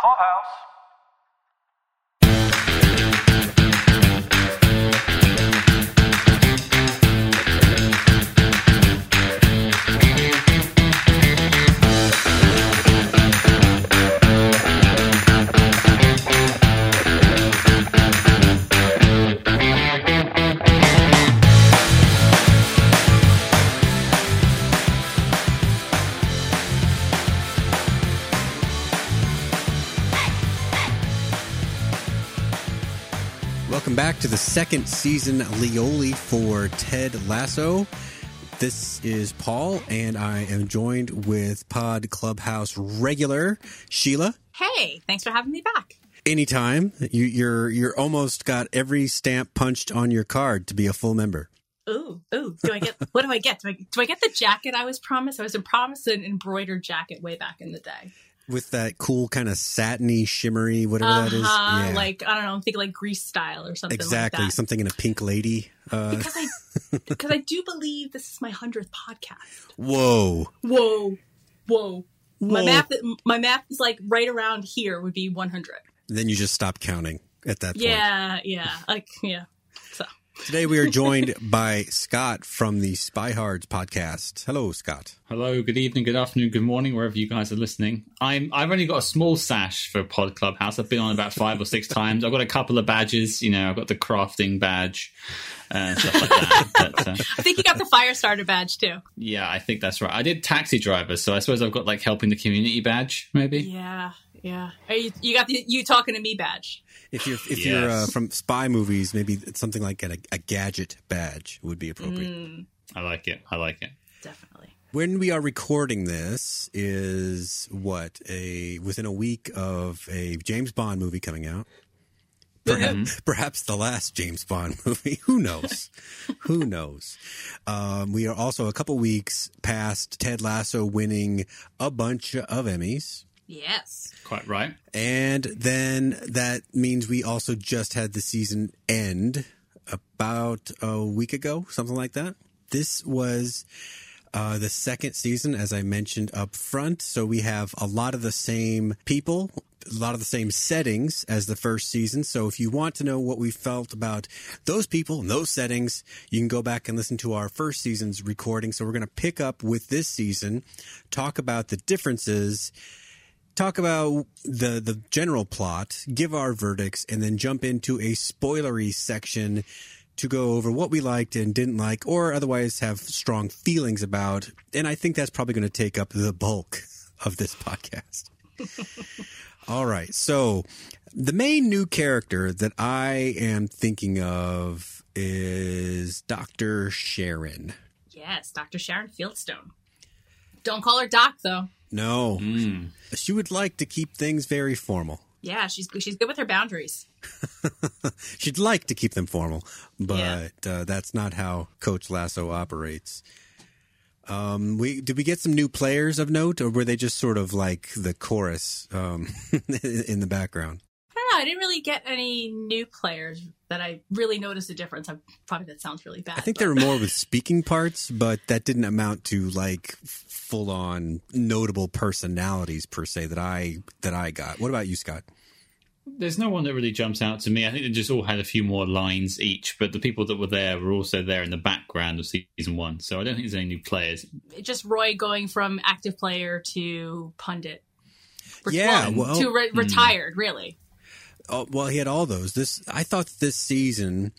Clubhouse. Welcome back to the second season Leoli for Ted Lasso. This is Paul, and I am joined with Pod Clubhouse regular Sheila. Hey, thanks for having me back. Anytime you, you're you're almost got every stamp punched on your card to be a full member. Ooh, ooh. Do I get what do I get? Do I do I get the jacket I was promised? I was promised an embroidered jacket way back in the day. With that cool kind of satiny, shimmery, whatever that is. Uh-huh, Yeah, Like I don't know, i think like grease style or something. exactly. Like that. Something in a pink lady. Uh, Because I because I do believe this is my hundredth podcast. whoa, Whoa, whoa. My Whoa. math my math is like right around here would be one hundred. Then you just stop counting at that point. Yeah, yeah. Like yeah. So Today we are joined by Scott from the Spy Hards podcast. Hello, Scott. Hello, good evening, good afternoon, good morning, wherever you guys are listening. I'm I've only got a small sash for Pod Clubhouse. I've been on about five or six times. I've got a couple of badges. You know, I've got the crafting badge, uh, stuff like that. But, uh, I think you got the fire starter badge too. yeah, I think that's right. I did taxi driver, so I suppose I've got like helping the community badge, maybe. Yeah, yeah. Are you, you got the you talking to me badge. If you're if you're uh, from spy movies, maybe something like a, a gadget badge would be appropriate. Mm. I like it. I like it. Definitely. When we are recording this is what a within a week of a James Bond movie coming out. Perhaps, perhaps the last James Bond movie. Who knows? Who knows? Um, we are also a couple weeks past Ted Lasso winning a bunch of Emmys. Yes. Quite right. And then that means we also just had the season end about a week ago, something like that. This was uh, the second season, as I mentioned up front. So we have a lot of the same people, a lot of the same settings as the first season. So if you want to know what we felt about those people and those settings, you can go back and listen to our first season's recording. So we're going to pick up with this season, talk about the differences talk about the the general plot, give our verdicts, and then jump into a spoilery section to go over what we liked and didn't like, or otherwise have strong feelings about. And I think that's probably going to take up the bulk of this podcast. All right, so the main new character that I am thinking of is Doctor Sharon. Yes, Dr. Sharon Fieldstone. Don't call her Doc though. No, Mm. she would like to keep things very formal. Yeah, she's she's good with her boundaries. She'd like to keep them formal, but Yeah. uh, that's not how Coach Lasso operates. Um, we did we get some new players of note, or were they just sort of like the chorus um, in the background? I don't know. I didn't really get any new players that I really noticed a difference. I'm, probably that sounds really bad. I think but- there were more with speaking parts, but that didn't amount to like full on notable personalities per se that I that I got. What about you, Scott? There's no one that really jumps out to me. I think they just all had a few more lines each, but the people that were there were also there in the background of season one. So I don't think there's any new players. just Roy going from active player to pundit. Yeah, well- to re- hmm. retired, really. Oh, well, he had all those. This I thought this season.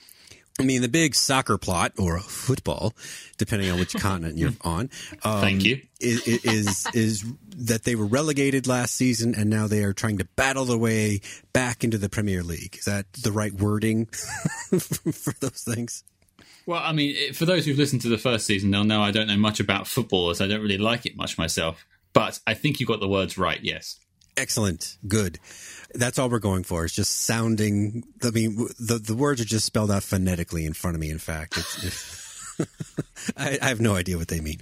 I mean, the big soccer plot or football, depending on which continent you're on. Um, Thank you. Is, is is that they were relegated last season and now they are trying to battle their way back into the Premier League. Is that the right wording for those things? Well, I mean, for those who've listened to the first season, they'll know I don't know much about football, as I don't really like it much myself. But I think you got the words right. Yes. Excellent, good. That's all we're going for. It's just sounding. I mean, the the words are just spelled out phonetically in front of me. In fact, it's, I, I have no idea what they mean.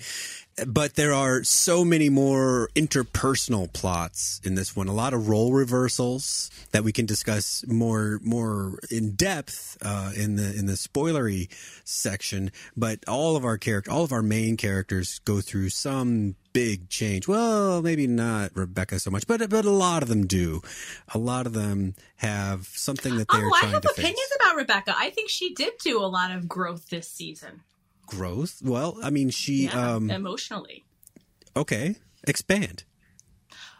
But there are so many more interpersonal plots in this one. A lot of role reversals that we can discuss more more in depth uh, in the in the spoilery section. But all of our character, all of our main characters go through some big change. Well, maybe not Rebecca so much, but but a lot of them do. A lot of them have something that they're oh, I have opinions face. about Rebecca. I think she did do a lot of growth this season. Growth. Well, I mean, she. Yeah, um emotionally. Okay, expand.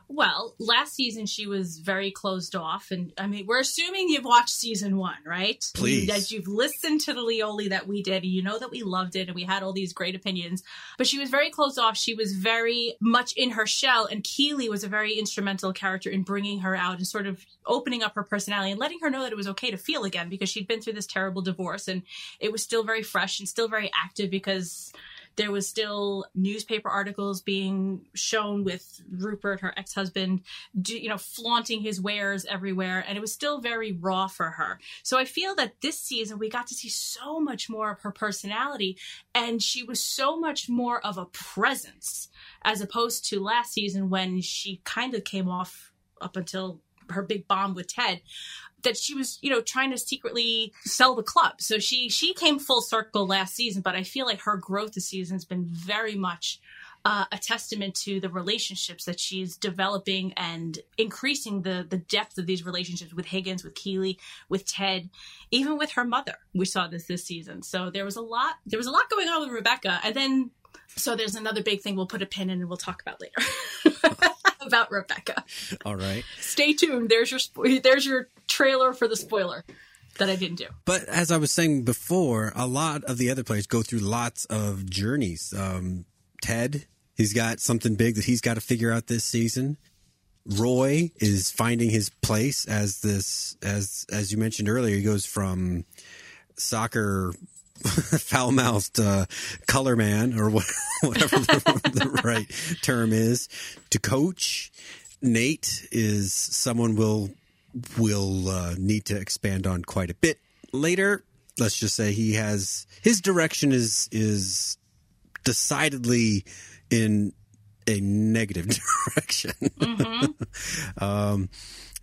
Well, last season she was very closed off, and I mean, we're assuming you've watched season one, right? Please. that you've listened to the Leoli that we did, and you know that we loved it, and we had all these great opinions. But she was very closed off. She was very much in her shell, and Keeley was a very instrumental character in bringing her out and sort of opening up her personality and letting her know that it was okay to feel again because she'd been through this terrible divorce, and it was still very fresh and still very active because there was still newspaper articles being shown with Rupert, her ex-husband, do, you know, flaunting his wares everywhere, and it was still very raw for her. So I feel that this season we got to see so much more of her personality, and she was so much more of a presence as opposed to last season when she kind of came off up until her big bomb with Ted that she was, you know, trying to secretly sell the club. So she she came full circle last season, but I feel like her growth this season has been very much uh, a testament to the relationships that she's developing and increasing the the depth of these relationships with Higgins, with Keeley, with Ted, even with her mother. We saw this this season. So there was a lot there was a lot going on with Rebecca, and then so there's another big thing we'll put a pin in and we'll talk about later. about Rebecca. All right. Stay tuned. There's your spo- there's your trailer for the spoiler that I didn't do. But as I was saying before, a lot of the other players go through lots of journeys. Um, Ted, he's got something big that he's got to figure out this season. Roy is finding his place as this, as as you mentioned earlier. He goes from soccer foul mouthed uh, color man or whatever the, the right term is to coach. Nate is someone we'll will uh, need to expand on quite a bit later. Let's just say he has his direction is is decidedly in a negative direction. um,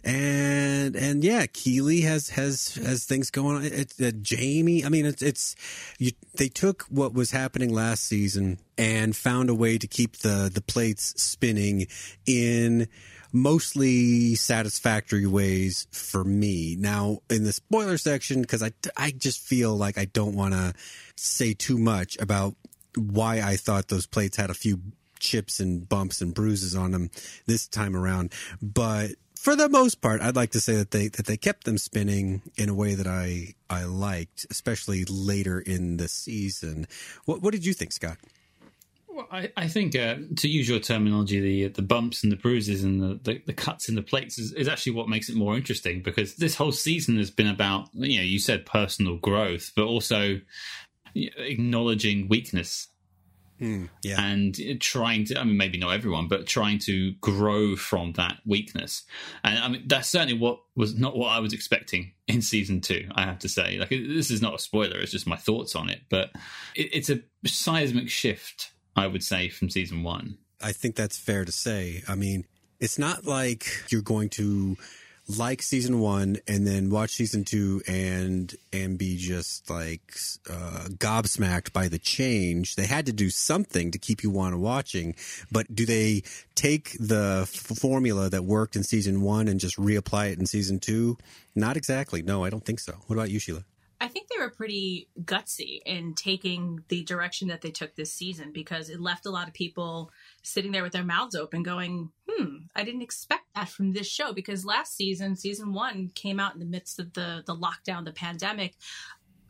and and yeah, Keeley has has has things going on. Uh, Jamie. I mean, it's it's you, they took what was happening last season and found a way to keep the the plates spinning in mostly satisfactory ways for me. Now, in the spoiler section, because I I just feel like I don't want to say too much about why I thought those plates had a few chips and bumps and bruises on them this time around, but for the most part, I'd like to say that they that they kept them spinning in a way that I I liked, especially later in the season. What what did you think, Scott? Well, I, I think uh, to use your terminology, the the bumps and the bruises and the, the, the cuts in the plates is, is actually what makes it more interesting because this whole season has been about you know you said personal growth, but also acknowledging weakness Mm, yeah. and trying to, I mean, maybe not everyone, but trying to grow from that weakness. And I mean, that's certainly what was not what I was expecting in season two, I have to say. Like, this is not a spoiler, it's just my thoughts on it. But it, it's a seismic shift, I would say, from season one. I think that's fair to say. I mean, it's not like you're going to like season one and then watch season two and and be just like uh, gobsmacked by the change. They had to do something to keep you want watching. But do they take the f- formula that worked in season one and just reapply it in season two? Not exactly. No, I don't think so. What about you, Sheila? I think they were pretty gutsy in taking the direction that they took this season because it left a lot of people sitting there with their mouths open going, hmm, I didn't expect that from this show. Because last season, season one, came out in the midst of the the lockdown, the pandemic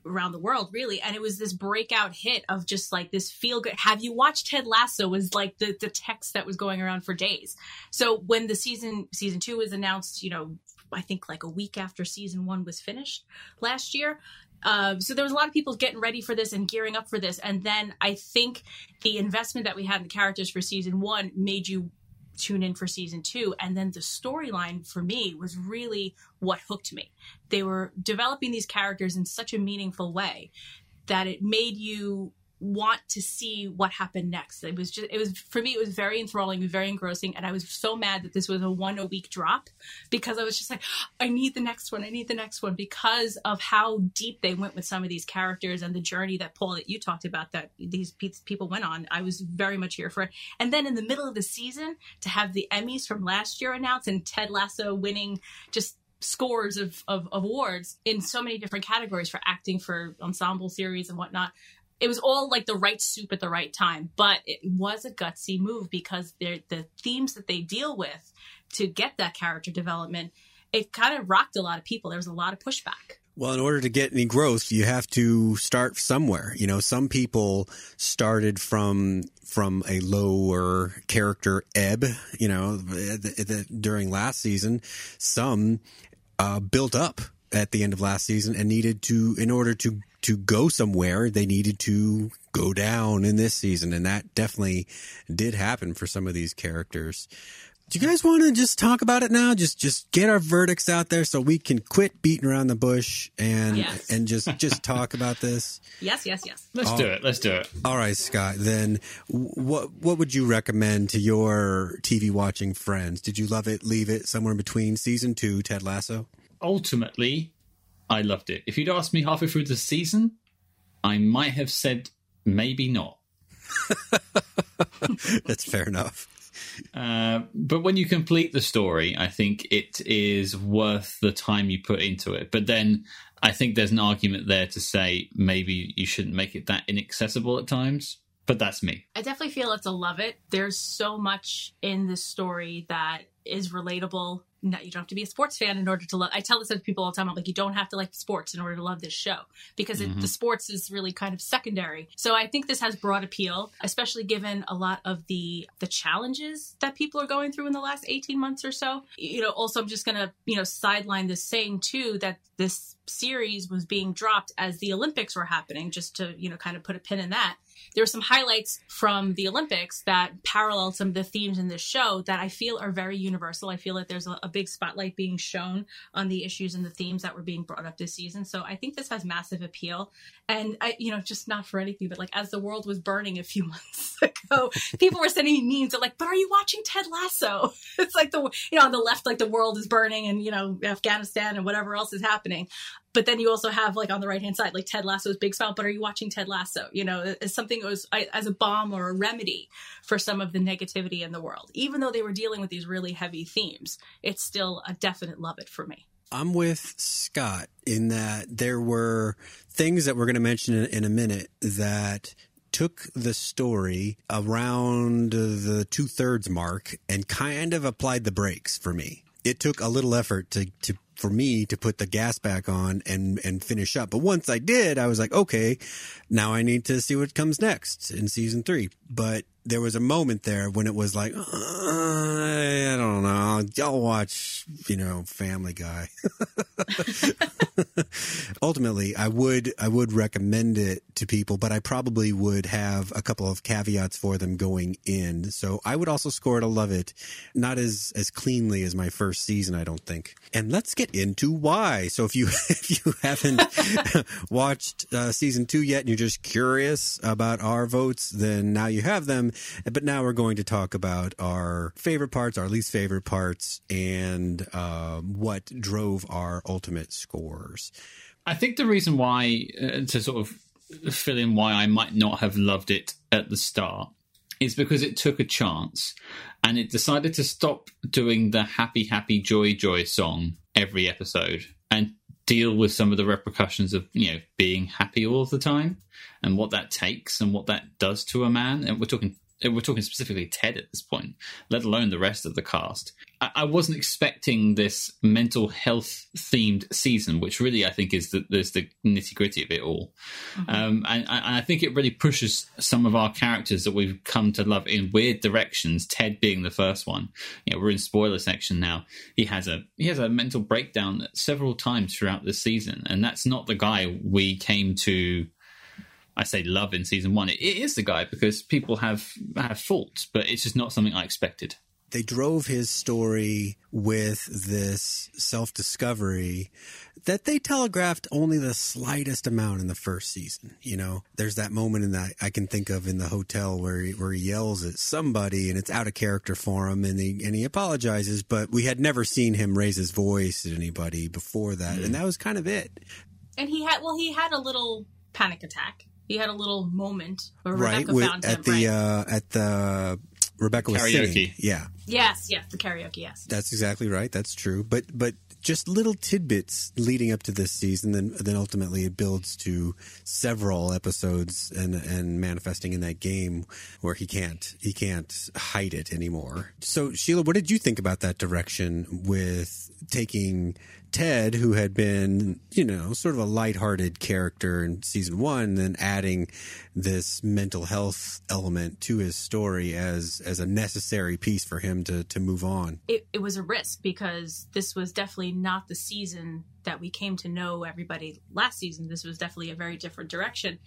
around the world really. And it was this breakout hit of just like this feel good have you watched ted lasso? was like the the text that was going around for days. So when the season season two was announced you know i think like a week after season one was finished last year uh, so there was a lot of people getting ready for this and gearing up for this and then i think the investment that we had in the characters for season one made you tune in for season two. And then the storyline for me was really what hooked me. They were developing these characters in such a meaningful way that it made you want to see what happened next. It was just, it was, for me, it was very enthralling, very engrossing. And I was so mad that this was a one a week drop because I was just like, I need the next one. I need the next one because of how deep they went with some of these characters and the journey that Paul, that you talked about that these people went on. I was very much here for it. And then in the middle of the season to have the Emmys from last year announced and Ted Lasso winning just scores of, of, of, awards in so many different categories for acting for ensemble series and whatnot it was all like the right soup at the right time, but it was a gutsy move because the themes that they deal with to get that character development, it kind of rocked a lot of people. There was a lot of pushback. Well, in order to get any growth, you have to start somewhere. You know, some people started from from a lower character ebb. You know, the, the, during last season, some uh, built up at the end of last season and needed to, in order to to go somewhere, they needed to go down in this season, and that definitely did happen for some of these characters. Do you guys want to just talk about it now? Just just get our verdicts out there so we can quit beating around the bush and yes. and just just talk about this. Yes, yes, yes. Let's all, do it. Let's do it. All right, Scott. Then what what would you recommend to your TV watching friends? Did you love it? Leave it somewhere in between season 2 Ted Lasso? Ultimately, I loved it. If you'd asked me halfway through the season, I might have said maybe not. That's fair enough. Uh, but when you complete the story, I think it is worth the time you put into it. But then I think there's an argument there to say maybe you shouldn't make it that inaccessible at times. But that's me. I definitely feel it's a love it. There's so much in this story that is relatable not, you don't have to be a sports fan in order to love. I tell this to people all the time. I'm like, you don't have to like sports in order to love this show because mm-hmm. it, the sports is really kind of secondary. So I think this has broad appeal, especially given a lot of the the challenges that people are going through in the last 18 months or so. You know, also I'm just gonna you know sideline this saying too that this series was being dropped as the Olympics were happening, just to you know kind of put a pin in that there were some highlights from the Olympics that paralleled some of the themes in this show that I feel are very universal. I feel that there's a, a, big spotlight being shown on the issues and the themes that were being brought up this season. So I think this has massive appeal. And I, you know, just not for anything, but like as the world was burning a few months ago, people were sending me memes. They're like, "But are you watching Ted Lasso?" It's like the you know on the left, like the world is burning and you know Afghanistan and whatever else is happening. But then you also have like on the right hand side, like Ted Lasso's big smile. But are you watching Ted Lasso? You know, as something that was as a balm or a remedy for some of the negativity in the world. Even though they were dealing with these really heavy themes, it's still a definite love it for me. I'm with Scott in that there were things that we're going to mention in, in a minute that took the story around the two thirds mark and kind of applied the brakes for me. It took a little effort to, to for me to put the gas back on and and finish up. But once I did, I was like, okay, now I need to see what comes next in season three. But there was a moment there when it was like, uh, I don't know, I'll watch, you know, Family Guy. Ultimately, I would I would recommend it to people, but I probably would have a couple of caveats for them going in. So I would also score a love it, not as as cleanly as my first season, I don't think. And let's get into why. So if you if you haven't watched uh, season two yet and you're just curious about our votes, then now you have them but now we're going to talk about our favorite parts, our least favorite parts, and uh, what drove our ultimate scores. I think the reason why, uh, to sort of fill in why I might not have loved it at the start, is because it took a chance and it decided to stop doing the happy, happy, joy, joy song every episode and deal with some of the repercussions of you know being happy all the time and what that takes and what that does to a man and we're talking we're talking specifically Ted at this point, let alone the rest of the cast. I, I wasn't expecting this mental health themed season, which really I think is the, the nitty gritty of it all. Mm-hmm. Um, and, and, I think it really pushes some of our characters that we've come to love in weird directions. Ted being the first one. You know, we're in spoiler section now. He has a he has a mental breakdown several times throughout the season, and that's not the guy we came to I say love in season one. It, it is the guy because people have have faults, but it's just not something I expected. they drove his story with this self discovery that they telegraphed only the slightest amount in the first season. You know, there's that moment in that I can think of in the hotel where he, where he yells at somebody and it's out of character for him and he and he apologizes, but we had never seen him raise his voice at anybody before that, mm. and that was kind of it. And he had well, he had a little panic attack. He had a little moment where right, Rebecca with, found at him, the right? uh, at the Rebecca was karaoke. singing. Yeah. Yes, yes, the karaoke, yes. That's exactly right. That's true. But but just little tidbits leading up to this season, then then ultimately it builds to several episodes and and manifesting in that game where he can't he can't hide it anymore. So Sheila, what did you think about that direction with taking Ted, who had been, you know, sort of a lighthearted character in season one, then adding this mental health element to his story as as a necessary piece for him to to move on. It, it was a risk because this was definitely not the season that we came to know everybody last season. This was definitely a very different direction,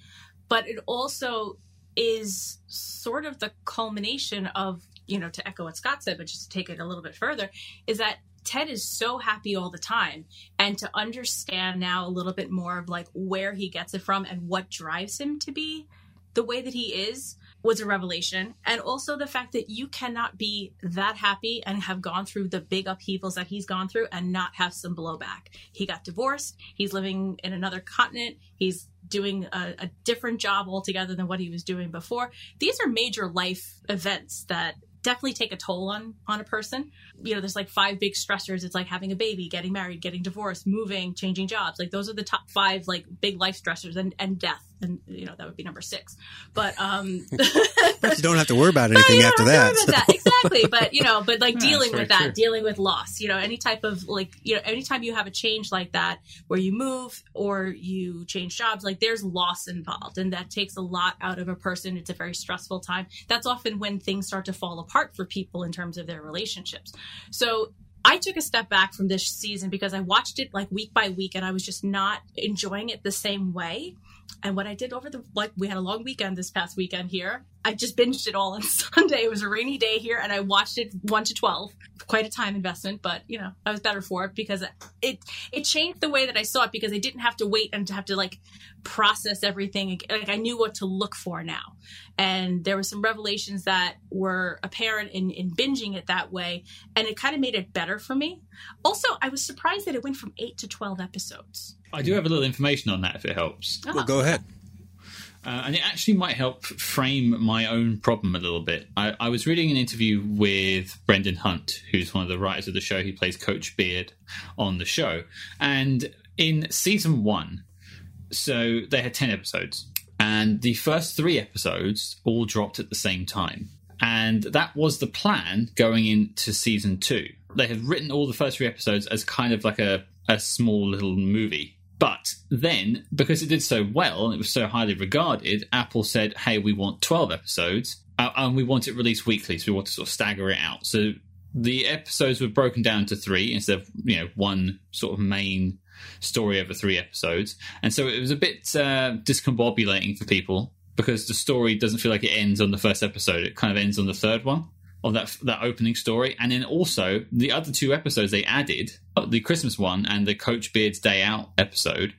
but it also is sort of the culmination of you know to echo what Scott said, but just to take it a little bit further, is that Ted is so happy all the time. And to understand now a little bit more of like where he gets it from and what drives him to be the way that he is was a revelation. And also the fact that you cannot be that happy and have gone through the big upheavals that he's gone through and not have some blowback. He got divorced. He's living in another continent. He's doing a, a different job altogether than what he was doing before. These are major life events that definitely take a toll on on a person. You know there's like five big stressors. It's like having a baby getting married getting divorced moving changing jobs. Like those are the top five like big life stressors and and death and you know that would be number six but um but you don't have to worry about anything after that, so. that, exactly but you know but like yeah, dealing with that true. dealing with loss you know any type of like you know anytime you have a change like that where you move or you change jobs like there's loss involved and that takes a lot out of a person it's a very stressful time that's often when things start to fall apart for people in terms of their relationships so I took a step back from this season because I watched it like week by week and I was just not enjoying it the same way. And what I did over the like we had a long weekend this past weekend here. I just binged it all on Sunday. It was a rainy day here and I watched it 1 to 12. Quite a time investment, but you know, I was better for it because it it changed the way that I saw it because I didn't have to wait and to have to like process everything. Like I knew what to look for now. And there were some revelations that were apparent in in binging it that way and it kind of made it better for me. Also, I was surprised that it went from 8 to 12 episodes. I do have a little information on that if it helps. Well, go ahead. Uh, and it actually might help frame my own problem a little bit. I, I, was reading an interview with Brendan Hunt, who's one of the writers of the show. He plays Coach Beard on the show. And in season one, so they had 10 episodes, and the first three episodes all dropped at the same time. And that was the plan going into season two. They had written all the first three episodes as kind of like a, a small little movie but then, because it did so well and it was so highly regarded, Apple said, hey, we want 12 episodes uh, and we want it released weekly. So we want to sort of stagger it out. So the episodes were broken down to three instead of, you know, one sort of main story over three episodes. And so it was a bit uh, discombobulating for people because the story doesn't feel like it ends on the first episode. It kind of ends on the third one of that that opening story, and then also the other two episodes they added, uh, the Christmas one and the Coach Beard's Day Out episode.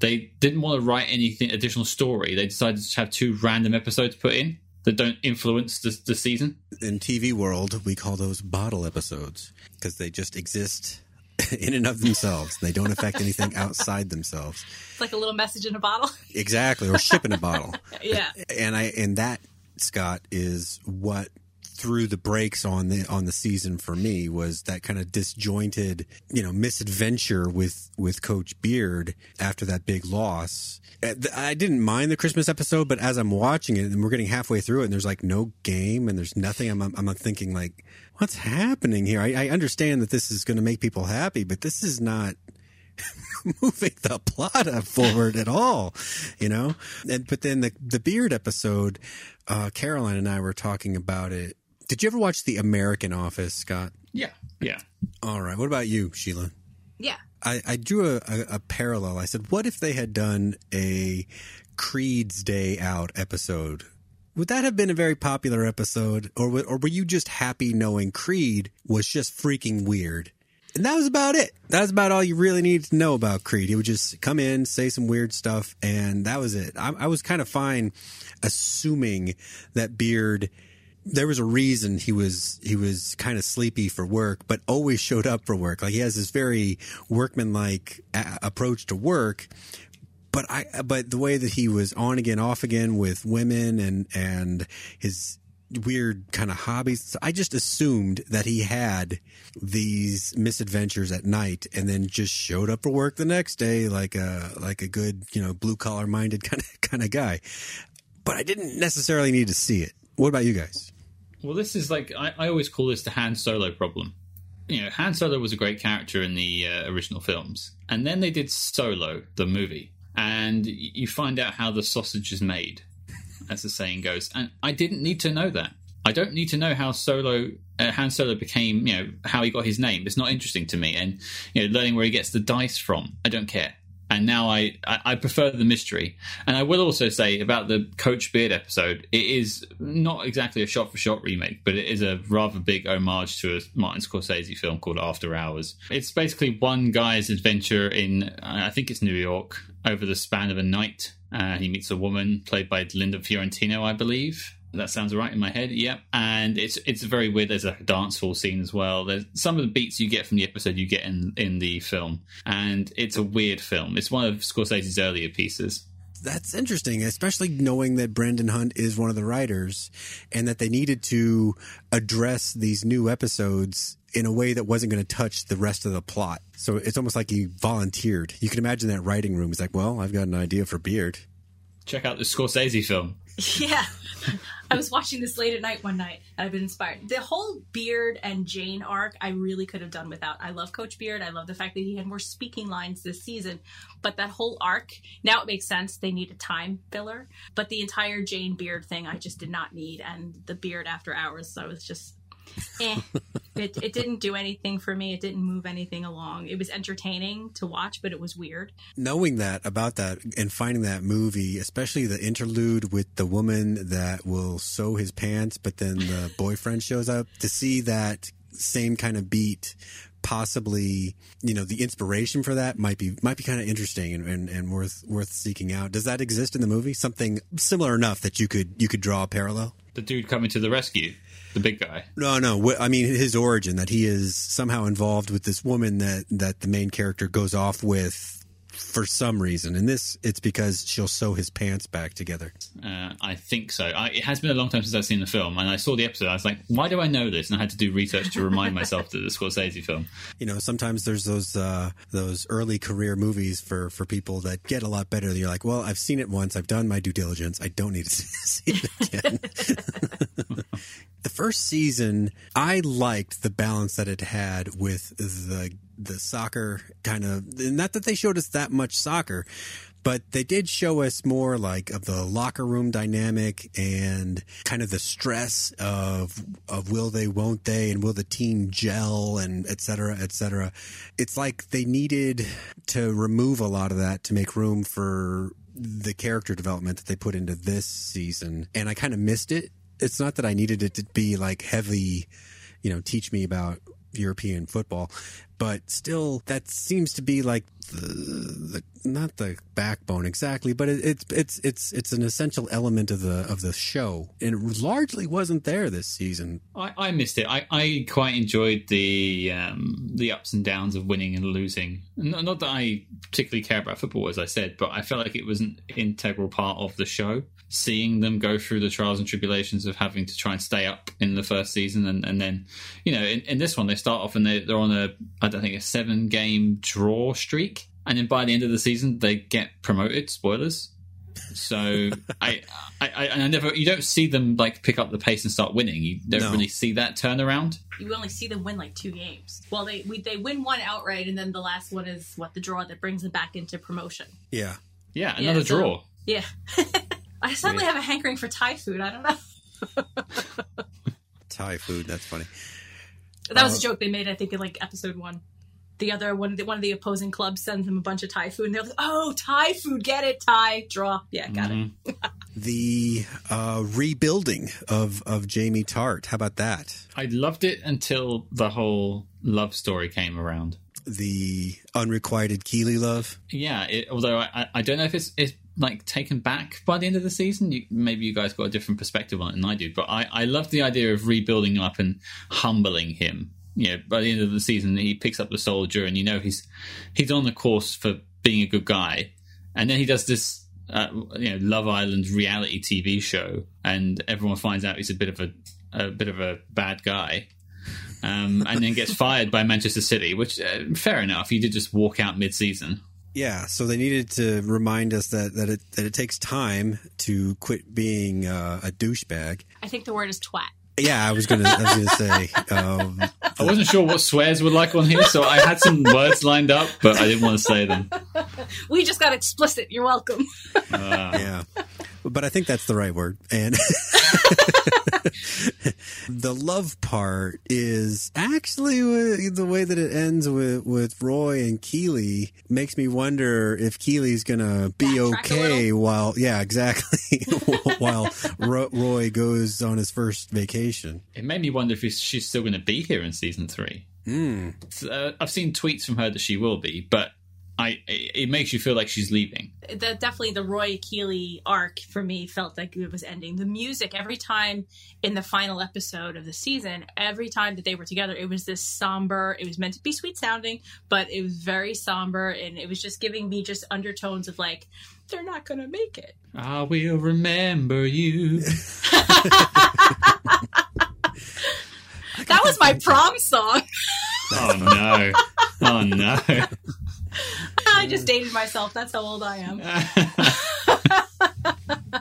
They didn't want to write anything additional story. They decided to have two random episodes put in that don't influence the, the season. In TV world, we call those bottle episodes because they just exist in and of themselves. They don't affect anything outside themselves. It's like a little message in a bottle. exactly, or ship in a bottle. yeah. And I and that Scott is what threw the brakes on the on the season for me was that kind of disjointed, you know, misadventure with with Coach Beard after that big loss. Uh, I didn't mind the Christmas episode, but as I'm watching it and we're getting halfway through it, and there's like no game and there's nothing, I'm I'm, I'm thinking like, what's happening here? I, I understand that this is going to make people happy, but this is not moving the plot forward at all, you know. And but then the the Beard episode, uh, Caroline and I were talking about it did you ever watch The American Office, Scott? Yeah, yeah. All right. What about you, Sheila? Yeah. I, I drew a, a, a, parallel. I said, what if they had done a Creed's Day Out episode Would that have been a very popular episode, or or were you just happy knowing Creed was just freaking weird? And that was about it. That was about all you really needed to know about Creed. He would just come in, say some weird stuff, and that was it. I, I was kind of fine assuming that Beard. There was a reason he was he was kind of sleepy for work, but always showed up for work. Like he has this very workmanlike a- approach to work, but I but the way that he was on again, off again with women and and his weird kind of hobbies, I just assumed that he had these misadventures at night and then just showed up for work the next day like a like a good you know blue collar minded kind of kind of guy. But I didn't necessarily need to see it. What about you guys? Well, this is like I, I always call this the Han Solo problem. You know, Han Solo was a great character in the uh, original films, and then they did Solo, the movie, and you find out how the sausage is made, as the saying goes. And I didn't need to know that. I don't need to know how Solo, uh, Han Solo became, you know, how he got his name. It's not interesting to me. And you know, learning where he gets the dice from, I don't care. And now I, I, prefer the mystery. And I will also say about the Coach Beard episode, it is not exactly a shot for shot remake, but it is a rather big homage to a Martin Scorsese film called After Hours. It's basically one guy's adventure in, I think it's New York, over the span of a night. Uh, he meets a woman played by Linda Fiorentino, I believe. That sounds right in my head. Yep. And it's it's very weird. There's a dance hall scene as well. There's some of the beats you get from the episode you get in in the film, and it's a weird film. It's one of Scorsese's earlier pieces. That's interesting, especially knowing that Brendan Hunt is one of the writers and that they needed to address these new episodes in a way that wasn't going to touch the rest of the plot. So it's almost like he volunteered. You can imagine that writing room. He's like, well, I've got an idea for Beard. Check out the Scorsese film. Yeah. I was watching this late at night one night and I've been inspired. The whole Beard and Jane arc, I really could have done without. I love Coach Beard. I love the fact that he had more speaking lines this season. But that whole arc, now it makes sense. They need a time filler. But the entire Jane Beard thing, I just did not need. And the Beard after hours, I was just. Eh. it, it didn't do anything for me. It didn't move anything along. It was entertaining to watch, but it was weird. Knowing that about that and finding that movie, especially the interlude with the woman that will sew his pants, but then the boyfriend shows up to see that same kind of beat possibly you know the inspiration for that might be might be kind of interesting and, and, and worth worth seeking out does that exist in the movie something similar enough that you could you could draw a parallel The dude coming to the rescue, the big guy. no no i mean his origin that he is somehow involved with this woman that that the main character goes off with for some reason And this it's because she'll sew his pants back together Uh, I think so. I, it has been a long time since I've seen the film, and I saw the episode. I was like, "Why do I know this?" And I had to do research to remind myself that the Scorsese film. you know sometimes there's those uh those early career movies for for people that get a lot better you're like well i've seen it once i've done my due diligence i don't need to see it again the first season i liked the balance that it had with the the soccer kind of not that they showed us that much soccer but they did show us more like of the locker room dynamic and kind of the stress of of will they won't they and will the team gel and et cetera et cetera. It's like they needed to remove a lot of that to make room for the character development that they put into this season. And i kind of missed it it's not that i needed it to be like heavy you know teach me about European football, but still, that seems to be like the, the not the backbone exactly, but it, it's it's it's it's an essential element of the of the show, and it largely wasn't there this season. I, I missed it. I, I quite enjoyed the um, the ups and downs of winning and losing. Not, not that I particularly care about football, as I said, but I felt like it was an integral part of the show. Seeing them go through the trials and tribulations of having to try and stay up in the first season, and, and then, you know, in, in this one they start off and they, they're on a I don't think a seven game draw streak, and then by the end of the season they get promoted. Spoilers. So I, I, I, and I never, you don't see them like pick up the pace and start winning. You don't No. really see that turnaround. you only see them win like two games. Well, they we, they win one outright, and then the last one is what the draw that brings them back into promotion. Yeah, Yeah, Yeah, another so- draw. Yeah, I suddenly Yeah. have a hankering for Thai food. I don't know. Thai food. That's funny. That was Uh, a joke they made. I think in like episode one. The other one, one of the opposing clubs sends them a bunch of Thai food, and they're like, "Oh, Thai food, get it, Thai draw." Yeah, got it. Mhm. The uh, rebuilding of, of Jamie Tartt. How about that? I loved it until the whole love story came around. The unrequited Keeley love. Yeah, it, although I, I don't know if it's, it's like taken back by the end of the season. You, maybe you guys got a different perspective on it than I do, but I, I love the idea of rebuilding up and humbling him. You know, by the end of the season, he picks up the soldier, and you know he's he's on the course for being a good guy, and then he does this uh, you know Love Island reality TV show, and everyone finds out he's a bit of a a bit of a bad guy. Um, and then gets fired by Manchester City, which uh, fair enough. He did just walk out mid-season. Yeah, so they needed to remind us that that it that it takes time to quit being uh, a douchebag. I think the word is twat. Yeah, I was gonna I was gonna say. Um, I wasn't sure what swears were like on here, so I had some words lined up, but I didn't want to say them. We just got explicit. You're welcome. Uh, yeah, but I think that's the right word. And the love part is actually the way that it ends with with Roy and Keeley makes me wonder if Keeley's gonna be Backtrack okay while yeah exactly while Roy goes on his first vacation. it made me wonder if she's still going to be here in season three. Mm. Uh, I've seen tweets from her that she will be, but I it, it makes you feel like she's leaving. the, definitely the Roy Keeley arc for me felt like it was ending. The music every time in the final episode of the season, every time that they were together, it was this somber. It was meant to be sweet sounding, but it was very somber, and it was just giving me just undertones of like they're not gonna make it. Ah, I will remember you. That was my prom song. Oh no! Oh no! I just dated myself. That's how old I am.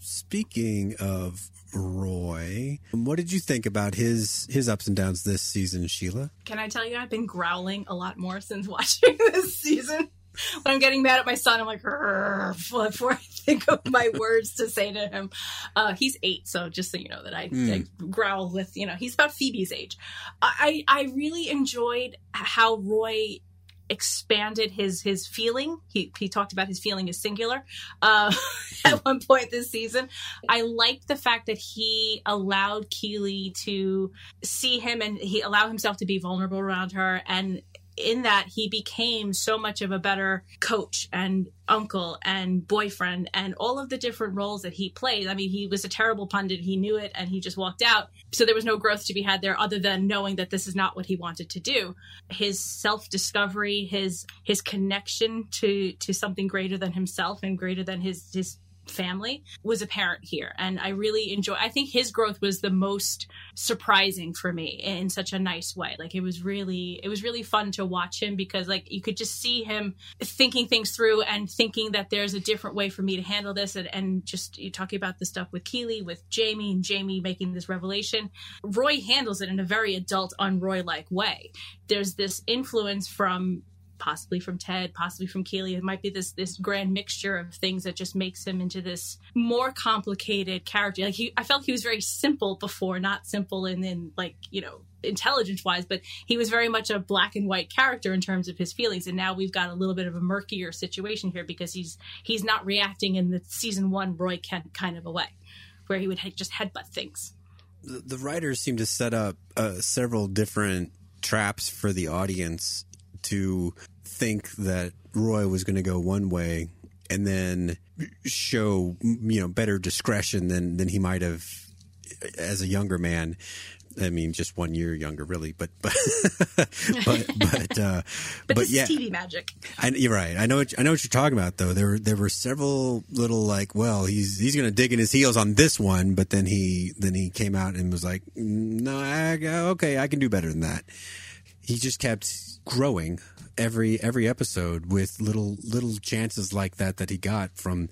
Speaking of Roy, what did you think about his his ups and downs this season, Sheila? Can I tell you, I've been growling a lot more since watching this season. When I'm getting mad at my son, I'm like, before I think of my words to say to him. Uh, he's eight, so just so you know that I, I growl with, you know, he's about Phoebe's age. I, I really enjoyed how Roy expanded his his feeling. He he talked about his feeling is singular uh, at one point this season. I liked the fact that he allowed Keeley to see him and he allowed himself to be vulnerable around her and in that he became so much of a better coach and uncle and boyfriend and all of the different roles that he played. I mean, he was a terrible pundit. He knew it and he just walked out. So there was no growth to be had there other than knowing that this is not what he wanted to do. His self-discovery, his his connection to to something greater than himself and greater than his his family was apparent here. And i really enjoy i think his growth was the most surprising for me in such a nice way. Like it was really it was really fun to watch him because like you could just see him thinking things through and thinking that there's a different way for me to handle this. And, and just you talking about the stuff with keeley with jamie and jamie making this revelation. Roy handles it in a very adult unroy like way. There's this influence from possibly from Ted, possibly from Keeley. It might be this this grand mixture of things that just makes him into this more complicated character. Like he, I felt he was very simple before, not simple in in like you know intelligence wise, but he was very much a black and white character in terms of his feelings. And now we've got a little bit of a murkier situation here because he's he's not reacting in the season one Roy Kent kind of a way, where he would ha- just headbutt things. The, the writers seem to set up uh, several different traps for the audience to think that Roy was going to go one way and then show you know better discretion than than he might have as a younger man. I mean, just one year younger, really, but but but but, uh, But, this yeah, TV magic. I, you're right. I know. What, I know what you're talking about, though. There were there were several little like, well, he's he's going to dig in his heels on this one, but then he then he came out and was like, no, I, okay, I can do better than that. He just kept growing every every episode with little little chances like that that he got from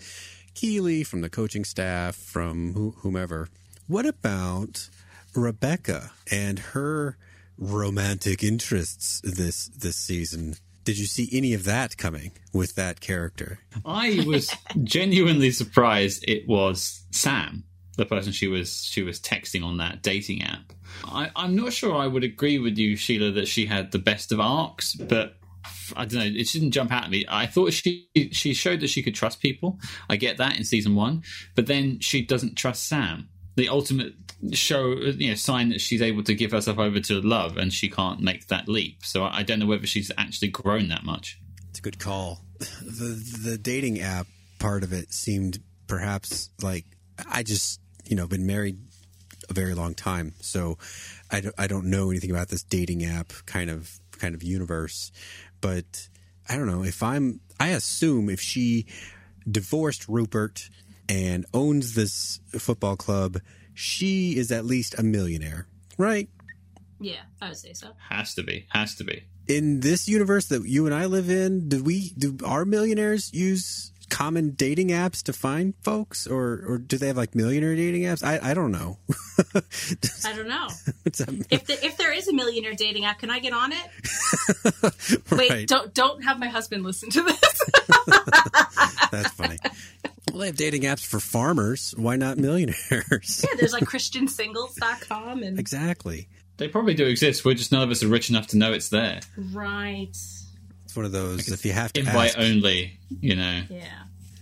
Keeley, from the coaching staff, from who, whomever. What about Rebecca and her romantic interests this this season? Did you see any of that coming with that character? I was genuinely surprised it was Sam, the person she was she was texting on that dating app. I, I'm not sure I would agree with you, Sheila, that she had the best of arcs, but I don't know. It didn't jump out at me. I thought she she showed that she could trust people. I get that in season one, but then she doesn't trust Sam. The ultimate show, you know, sign that she's able to give herself over to love, and she can't make that leap. So I don't know whether she's actually grown that much. It's a good call. The the dating app part of it seemed perhaps like I just you know been married a very long time, so I don't, I don't know anything about this dating app kind of kind of universe. But I don't know if I'm. I assume if she divorced Rupert and owns this football club, she is at least a millionaire, right? Yeah, I would say so. Has to be. Has to be. In this universe that you and I live in, do we do our millionaires use common dating apps to find folks, or or do they have like millionaire dating apps? I I don't know. I don't know. if the, if there is a millionaire dating app, can I get on it? Wait, right. don't don't have my husband listen to this. That's funny. Well, they have dating apps for farmers. Why not millionaires? yeah, there's like christiansingles.com and Exactly. They probably do exist. We're just none of us are rich enough to know it's there. Right. It's one of those if you have to invite ask, only, you know. Yeah.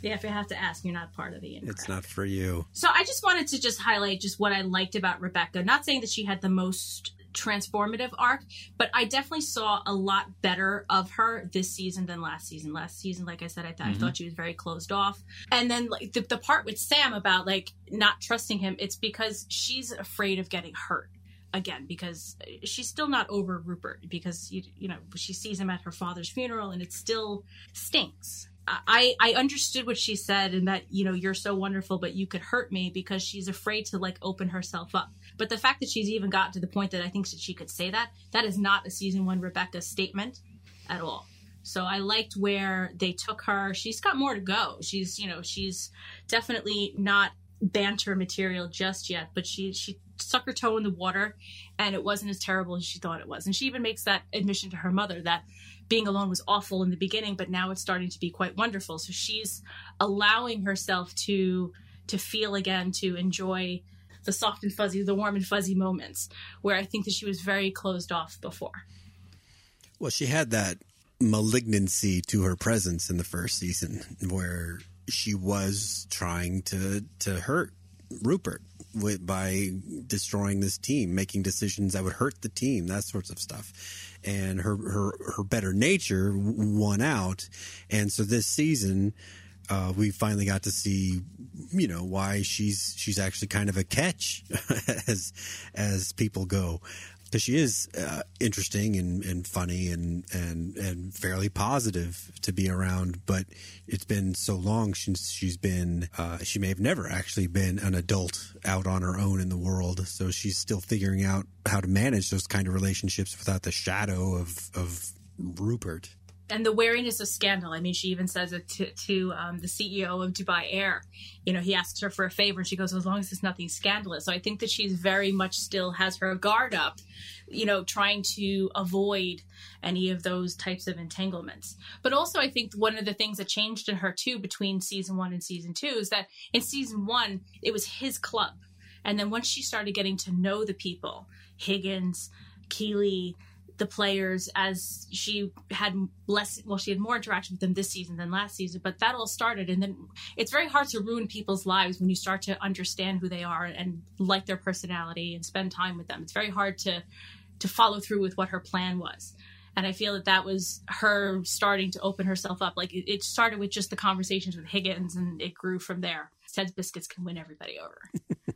Yeah, if you have to ask, you're not part of the in It's not for you. So I just wanted to just highlight just what I liked about Rebecca. Not saying that she had the most transformative arc, but I definitely saw a lot better of her this season than last season. Last season, like I said, I, th- mm-hmm. I thought she was very closed off. And then like the, the part with Sam about like not trusting him, it's because she's afraid of getting hurt again because she's still not over Rupert because you you know she sees him at her father's funeral and it still stinks I I understood what she said and that you know you're so wonderful but you could hurt me because she's afraid to like open herself up. But the fact that she's even got to the point that I think that she could say that that is not a season 1 Rebecca statement at all. So I liked where they took her. She's got more to go. She's, you know, she's definitely not banter material just yet, but she she stuck her toe in the water and it wasn't as terrible as she thought it was. And she even makes that admission to her mother that being alone was awful in the beginning, but now it's starting to be quite wonderful. So she's allowing herself to to feel again, to enjoy the soft and fuzzy, the warm and fuzzy moments where I think that she was very closed off before. Well, she had that malignancy to her presence in the first season where she was trying to to hurt Rupert with, by destroying this team, making decisions that would hurt the team, that sorts of stuff. And her her her better nature won out, and so this season. Uh, we finally got to see, you know, why she's she's actually kind of a catch, as as people go because she is uh, interesting and, and funny and, and and fairly positive to be around. But it's been so long since she's been. Uh, she may have never actually been an adult out on her own in the world. So she's still figuring out how to manage those kind of relationships without the shadow of of Rupert and the wariness of scandal. I mean, she even says it to, to um, the CEO of Dubai Air. You know, he asks her for a favor, and she goes, "As long as it's nothing scandalous." So I think that she's very much still has her guard up, you know, trying to avoid any of those types of entanglements. But also, I think one of the things that changed in her too between season one and season two is that in season one it was his club, and then once she started getting to know the people, Higgins, Keeley the players as she had less well she had more interaction with them this season than last season but that all started. And then it's very hard to ruin people's lives when you start to understand who they are and like their personality and spend time with them. It's very hard to to follow through with what her plan was. And i feel that that was her starting to open herself up. Like it, started with just the conversations with higgins and it grew from there. Ted's biscuits can win everybody over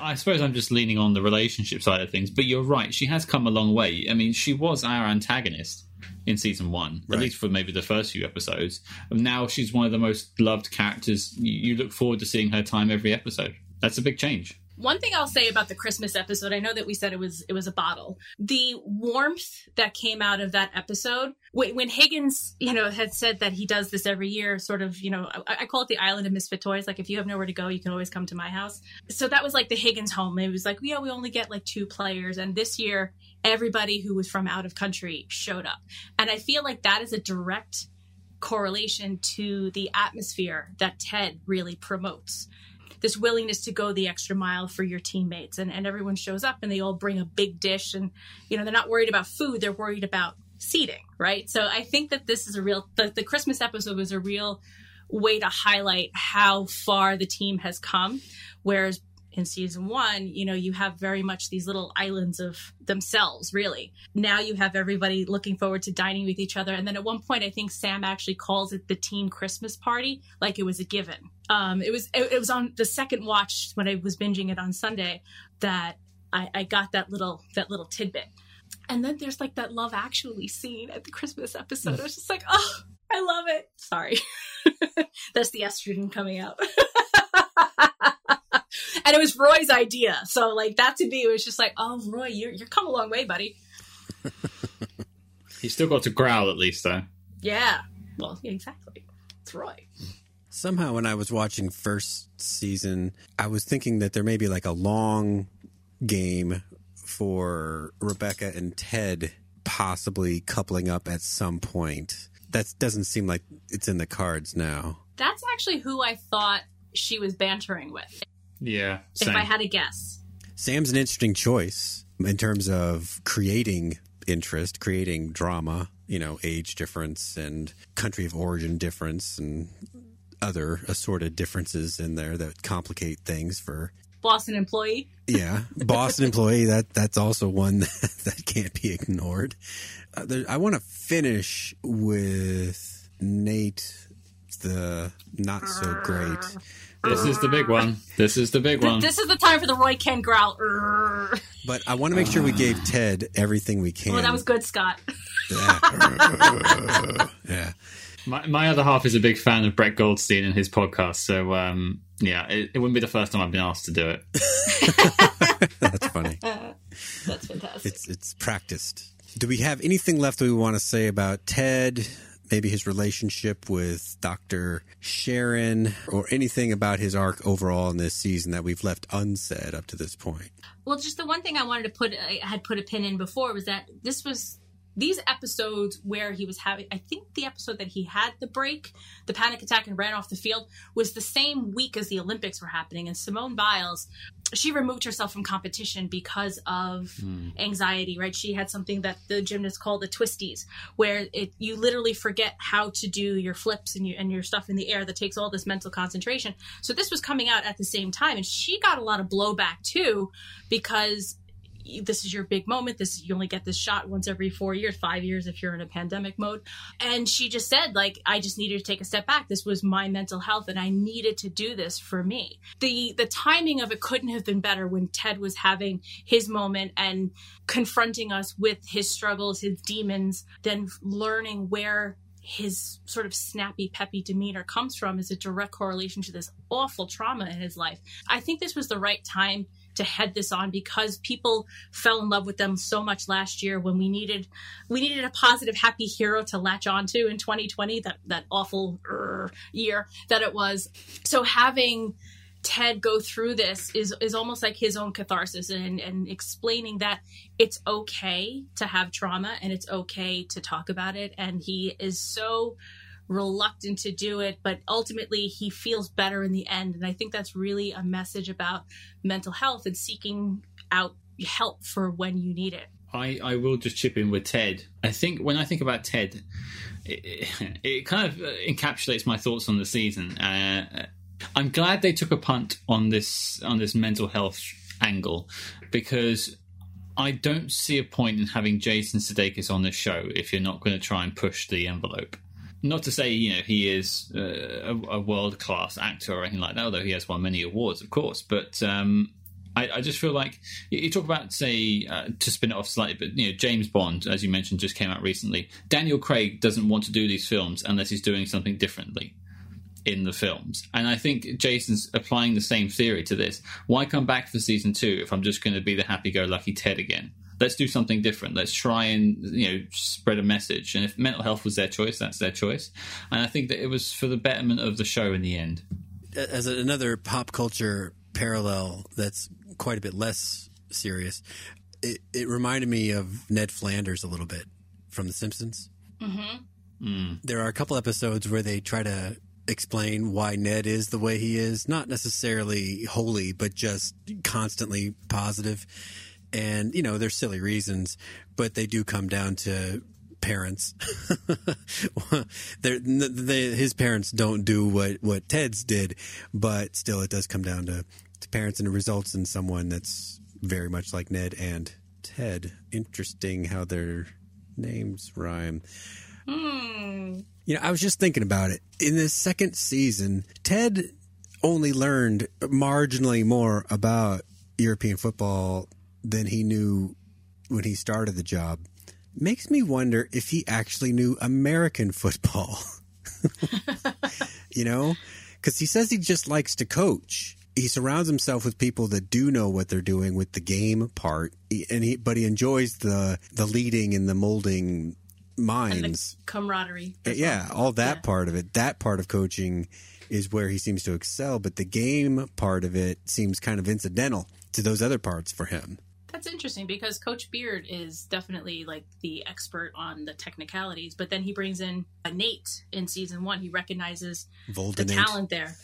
I suppose I'm just leaning on the relationship side of things, but you're right. She has come a long way. I mean, she was our antagonist in season one, right. at least for maybe the first few episodes. And now she's one of the most loved characters. You look forward to seeing her time every episode. That's a big change. One thing I'll say about the Christmas episode, I know that we said it was it was a bottle. The warmth that came out of that episode, when Higgins, you know, had said that he does this every year, sort of, you know, I, I call it the island of misfit toys. Like if you have nowhere to go, you can always come to my house. So that was like the Higgins home. It was like, yeah, we only get like two players, and this year everybody who was from out of country showed up, and I feel like that is a direct correlation to the atmosphere that Ted really promotes this willingness to go the extra mile for your teammates and, and everyone shows up and they all bring a big dish and you know they're not worried about food they're worried about seating, right? So I think that this is a real, the, the Christmas episode was a real way to highlight how far the team has come. Whereas in season one, you know, you have very much these little islands of themselves, really. Now you have everybody looking forward to dining with each other. And then at one point, I think Sam actually calls it the team Christmas party, like it was a given. Um, it was it, it was on the second watch when I was binging it on Sunday that I, I got that little that little tidbit. And then there's like that Love Actually scene at the Christmas episode. I was just like, oh, I love it. Sorry. That's the estrogen coming out. and it was Roy's idea. So like that to me was just like, oh Roy, you're you're come a long way, buddy. he still got to growl at least though. Yeah. Well, yeah, exactly. It's Roy. Somehow, when I was watching first season, I was thinking that there may be like a long game for Rebecca and Ted possibly coupling up at some point. That doesn't seem like it's in the cards now. That's actually who I thought she was bantering with. Yeah. If I had to guess. Sam's an interesting choice in terms of creating interest, creating drama, you know, age difference and country of origin difference and other assorted differences in there that complicate things for Boston employee. yeah, Boston employee. That that's also one that, that can't be ignored. Uh, there, I want to finish with Nate, the not so great. This is the big one. This is the big one. This is the time for the Roy Kent growl. But I want to make sure we gave Ted everything we can. Oh, that was good, Scott. Yeah. yeah. My, my other half is a big fan of Brett Goldstein and his podcast. So, um, yeah, it, it wouldn't be the first time I've been asked to do it. That's funny. That's fantastic. It's it's practiced. Do we have anything left that we want to say about Ted? Maybe his relationship with Dr. Sharon or anything about his arc overall in this season that we've left unsaid up to this point. Well, just the one thing I wanted to put, I had put a pin in before was that this was these episodes where he was having, I think the episode that he had the break, the panic attack and ran off the field was the same week as the Olympics were happening. And Simone Biles, she removed herself from competition because of hmm. anxiety, right? She had something that the gymnasts call the twisties, where it you literally forget how to do your flips and your and your stuff in the air that takes all this mental concentration. So this was coming out at the same time, and she got a lot of blowback too because this is your big moment. This you only get this shot once every four years, five years if you're in a pandemic mode. And she just said, like, I just needed to take a step back. This was my mental health, and I needed to do this for me. the The timing of it couldn't have been better when Ted was having his moment and confronting us with his struggles, his demons, then learning where his sort of snappy, peppy demeanor comes from is a direct correlation to this awful trauma in his life. I think this was the right time to head this on because people fell in love with them so much last year when we needed we needed a positive happy hero to latch onto in 2020 that that awful er, year that it was. So having Ted go through this is is almost like his own catharsis and and explaining that it's okay to have trauma and it's okay to talk about it. And he is so reluctant to do it but ultimately he feels better in the end and I think that's really a message about mental health and seeking out help for when you need it. I, I will just chip in with Ted. I think when I think about Ted, it, it, it kind of encapsulates my thoughts on the season. Uh, I'm glad they took a punt on this on this mental health angle because I don't see a point in having Jason Sudeikis on this show if you're not going to try and push the envelope. Not to say you know he is uh, a, a world class actor or anything like that, although he has won many awards, of course. But um, I, I, just feel like you, talk about, say, uh, to spin it off slightly, but you know, James Bond, as you mentioned, just came out recently. Daniel Craig doesn't want to do these films unless he's doing something differently in the films, and I think Jason's applying the same theory to this. Why come back for season two if I'm just going to be the happy-go-lucky Ted again? Let's do something different. Let's try and you know spread a message. And if mental health was their choice, that's their choice. And I think that it was for the betterment of the show in the end. As another pop culture parallel that's quite a bit less serious, it, it reminded me of Ned Flanders a little bit from The Simpsons. Mm-hmm. There are a couple episodes where they try to explain why Ned is the way he is, not necessarily holy, but just constantly positive. And, you know, there's silly reasons, but they do come down to parents. They're, they, his parents don't do what, what Ted's did, but still, it does come down to, to parents, and it results in someone that's very much like Ned and Ted. Interesting how their names rhyme. Hmm. You know, I was just thinking about it. In the second season, Ted only learned marginally more about European football than he knew when he started the job. Makes me wonder if he actually knew American football. you know, because he says he just likes to coach. He surrounds himself with people that do know what they're doing with the game part, and he but he enjoys the the leading and the molding minds, camaraderie. Uh, yeah, well. all that yeah. part of it. That part of coaching is where he seems to excel, but the game part of it seems kind of incidental to those other parts for him. That's interesting because Coach Beard is definitely like the expert on the technicalities, but then he brings in a Nate in season one. He recognizes Voldenate. the talent there.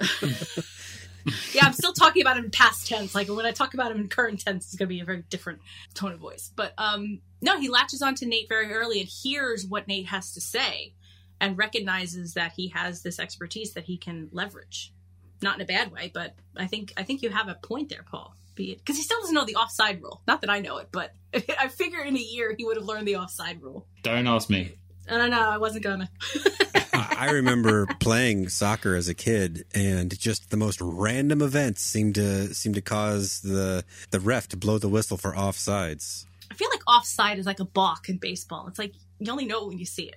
yeah, I'm still talking about him in past tense. Like when I talk about him in current tense, it's going to be a very different tone of voice. But um, no, he latches on to Nate very early and hears what Nate has to say and recognizes that he has this expertise that he can leverage. Not in a bad way, but I think I think you have a point there, Paul. Because he still doesn't know the offside rule. Not that I know it, but I figure in a year he would have learned the offside rule. Don't ask me. I don't know. I wasn't gonna. I remember playing soccer as a kid, and just the most random events seemed to seem to cause the the ref to blow the whistle for offsides. I feel like offside is like a balk in baseball. It's like you only know it when you see it.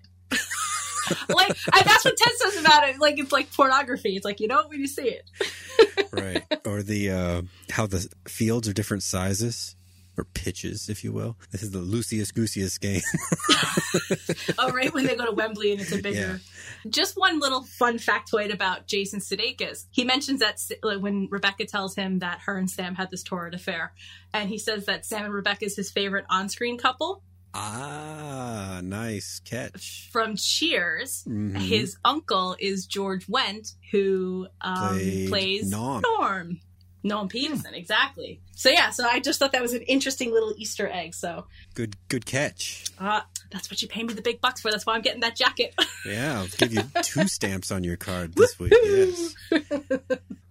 like I, that's what Ted says about it. Like it's like pornography. It's like you know it when you see it. right. Or the uh, how the fields are different sizes or pitches, if you will. This is the Lucius Goosius game. oh, right when they go to Wembley and it's a bigger. Yeah. Just one little fun factoid about Jason Sudeikis. He mentions that when Rebecca tells him that her and Sam had this torrid affair, and he says that Sam and Rebecca is his favorite on-screen couple. Ah, nice catch. From Cheers, mm-hmm. his uncle is George Wendt, who um, plays Norm. Norm. Noam Peterson, exactly. So yeah, so I just thought that was an interesting little Easter egg. So good, good catch. Uh, that's what you pay me the big bucks for. That's why I'm getting that jacket. yeah, I'll give you two stamps on your card this week. Yes.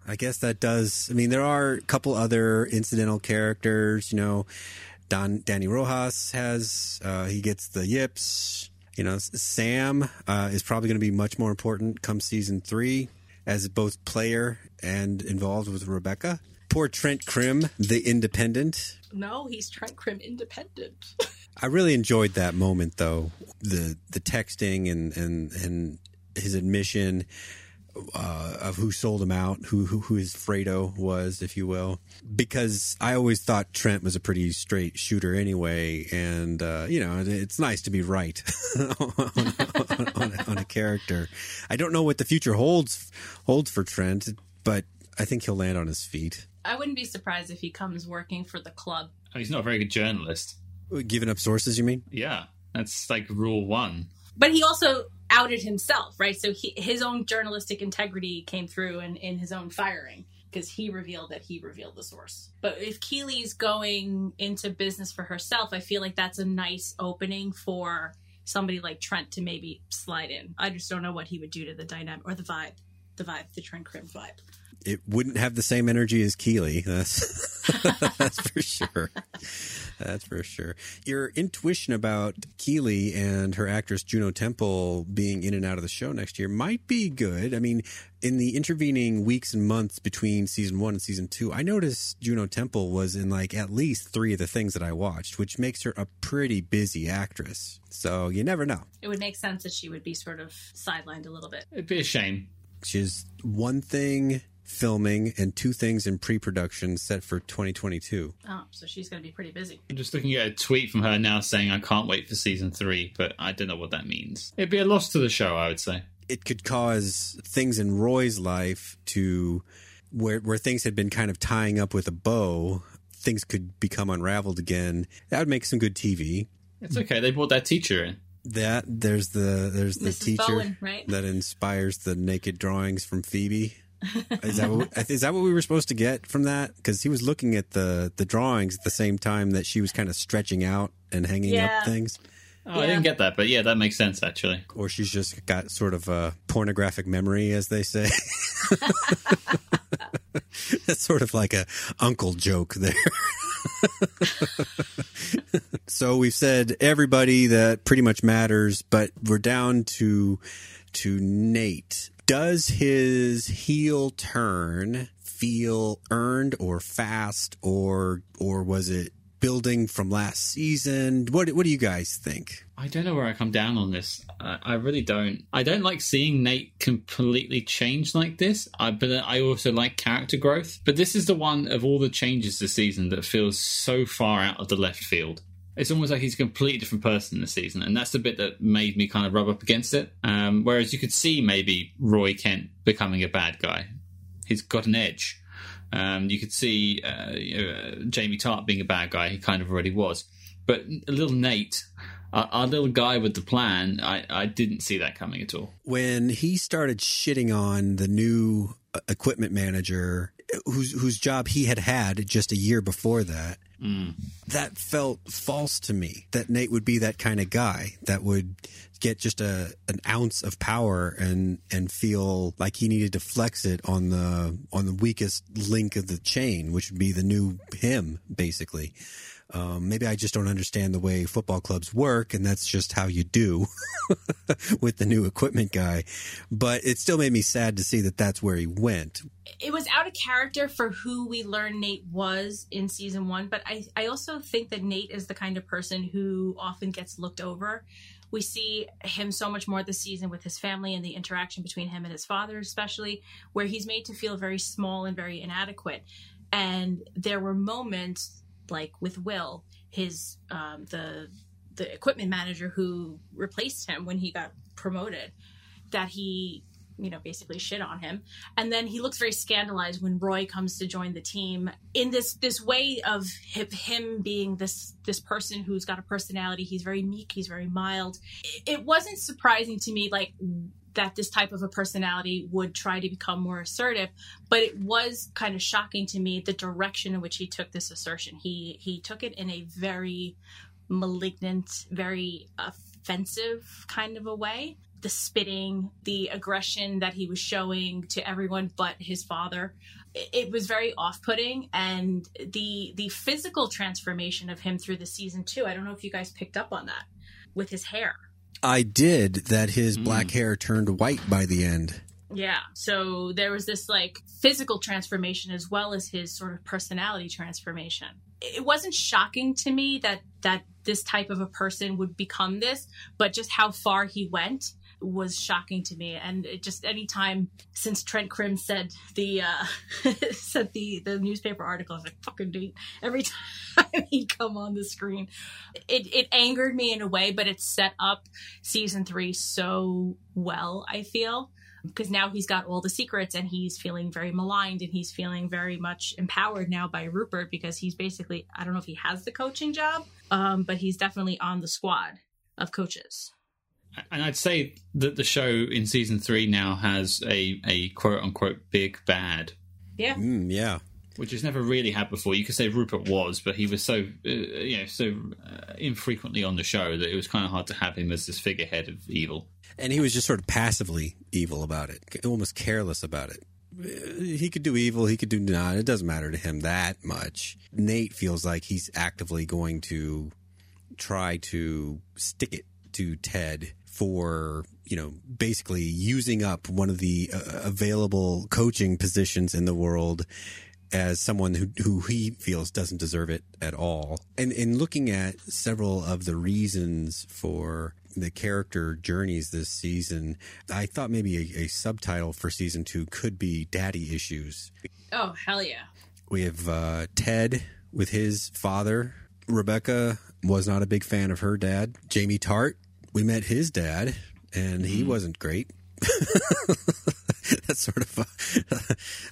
I guess that does. I mean, there are a couple other incidental characters. You know, Don Dani Rojas has. Uh, he gets the yips. You know, Sam uh, is probably going to be much more important come season three as both player and involved with Rebecca. Poor Trent Crimm, the independent. No, he's Trent Crimm independent. I really enjoyed that moment though. The the texting and and and his admission uh, of who sold him out, who, who who his Fredo was, if you will, because I always thought Trent was a pretty straight shooter anyway, and uh, you know it's nice to be right on, on, on, on, a character. I don't know what the future holds holds for Trent, but I think he'll land on his feet. I wouldn't be surprised if he comes working for the club. Oh, he's not a very good journalist. Giving up sources, you mean? Yeah, that's like rule one. But he also outed himself, right? So he, his own journalistic integrity came through in, in his own firing because he revealed that he revealed the source. But if Keeley's going into business for herself, I feel like that's a nice opening for somebody like Trent to maybe slide in. I just don't know what he would do to the dynamic or the vibe, the vibe, the Trent Crimm vibe it wouldn't have the same energy as Keeley. That's that's for sure. That's for sure. Your intuition about Keeley and her actress Juno Temple being in and out of the show next year might be good. I mean, in the intervening weeks and months between season one and season two, I noticed Juno Temple was in like at least three of the things that I watched, which makes her a pretty busy actress. So you never know. It would make sense that she would be sort of sidelined a little bit. It'd be a shame. She's one thing filming and two things in pre-production set for 2022. Oh, so she's going to be pretty busy. I'm just looking at a tweet from her now saying I can't wait for season 3, but I don't know what that means. It'd be a loss to the show, I would say. It could cause things in Roy's life to where where things had been kind of tying up with a bow, things could become unraveled again. That would make some good TV. It's okay. They brought that teacher in. That there's the there's the Mrs. teacher Bowen, right? that inspires the naked drawings from Phoebe is that what, is that what we were supposed to get from that? Because he was looking at the the drawings at the same time that she was kind of stretching out and hanging Yeah. up things. Oh, I didn't get that, but yeah, that makes sense actually. Or she's just got sort of a pornographic memory, as they say. That's sort of like a uncle joke there. so we've said everybody that pretty much matters, but we're down to to Nate. Does his heel turn feel earned or fast or or was it building from last season? What what do you guys think? I don't know where I come down on this. I, I really don't. I don't like seeing Nate completely change like this. I but I also like character growth. But this is the one of all the changes this season that feels so far out of the left field. It's almost like he's a completely different person this season, and that's the bit that made me kind of rub up against it. Um, whereas you could see maybe Roy Kent becoming a bad guy. He's got an edge. Um, you could see uh, know, Jamie Tartt being a bad guy. He kind of already was. But little Nate, our, our little guy with the plan, I, I didn't see that coming at all. When he started shitting on the new uh, equipment manager, whose whose job he had had just a year before that, Mm. that felt false to me. That Nate would be that kind of guy that would get just a an ounce of power and and feel like he needed to flex it on the on the weakest link of the chain, which would be the new him, basically. Um, maybe I just don't understand the way football clubs work, and that's just how you do with the new equipment guy. But it still made me sad to see that that's where he went. it was out of character for who we learned Nate was in season one, but I, I also think that Nate is the kind of person who often gets looked over. We see him so much more this season with his family and the interaction between him and his father, especially, where he's made to feel very small and very inadequate. And there were moments like with Will, his um, the the equipment manager who replaced him when he got promoted, that he you know basically shit on him. And then he looks very scandalized when roy comes to join the team in this this way of him, being this this person who's got a personality. He's very meek. He's very mild. It wasn't surprising to me like that this type of a personality would try to become more assertive but it was kind of shocking to me the direction in which he took this assertion he he took it in a very malignant very offensive kind of a way the spitting, the aggression that he was showing to everyone but his father. It, was very off-putting, and the the physical transformation of him through the season too. I don't know if you guys picked up on that with his hair. I did that his Mm. black hair turned white by the end. Yeah, so there was this like physical transformation as well as his sort of personality transformation. It wasn't shocking to me that that this type of a person would become this, but just how far he went was shocking to me. And it just any time since Trent Crimm said the uh said the the newspaper article, I was like fucking dude. Every time he'd come on the screen, it it angered me in a way, but it set up season three so well. I feel because now he's got all the secrets and he's feeling very maligned and he's feeling very much empowered now by Rupert because he's basically I don't know if he has the coaching job, um, but he's definitely on the squad of coaches. And I'd say that the show in season three now has a, a quote unquote big bad, Yeah. Mm, yeah. which it's never really had before. You could say Rupert was, but he was so uh, you know so uh, infrequently on the show that it was kind of hard to have him as this figurehead of evil. And he was just sort of passively evil about it, almost careless about it. Uh, He could do evil, he could do not. It doesn't matter to him that much. Nate feels like he's actively going to try to stick it to Ted for, you know, basically using up one of the uh, available coaching positions in the world as someone who, who he feels doesn't deserve it at all. And in looking at several of the reasons for the character journeys this season, I thought maybe a, a subtitle for season two could be daddy issues. Oh hell yeah. We have uh, Ted with his father. Rebecca was not a big fan of her dad. Jamie Tartt, we met his dad, and he wasn't great. That's sort of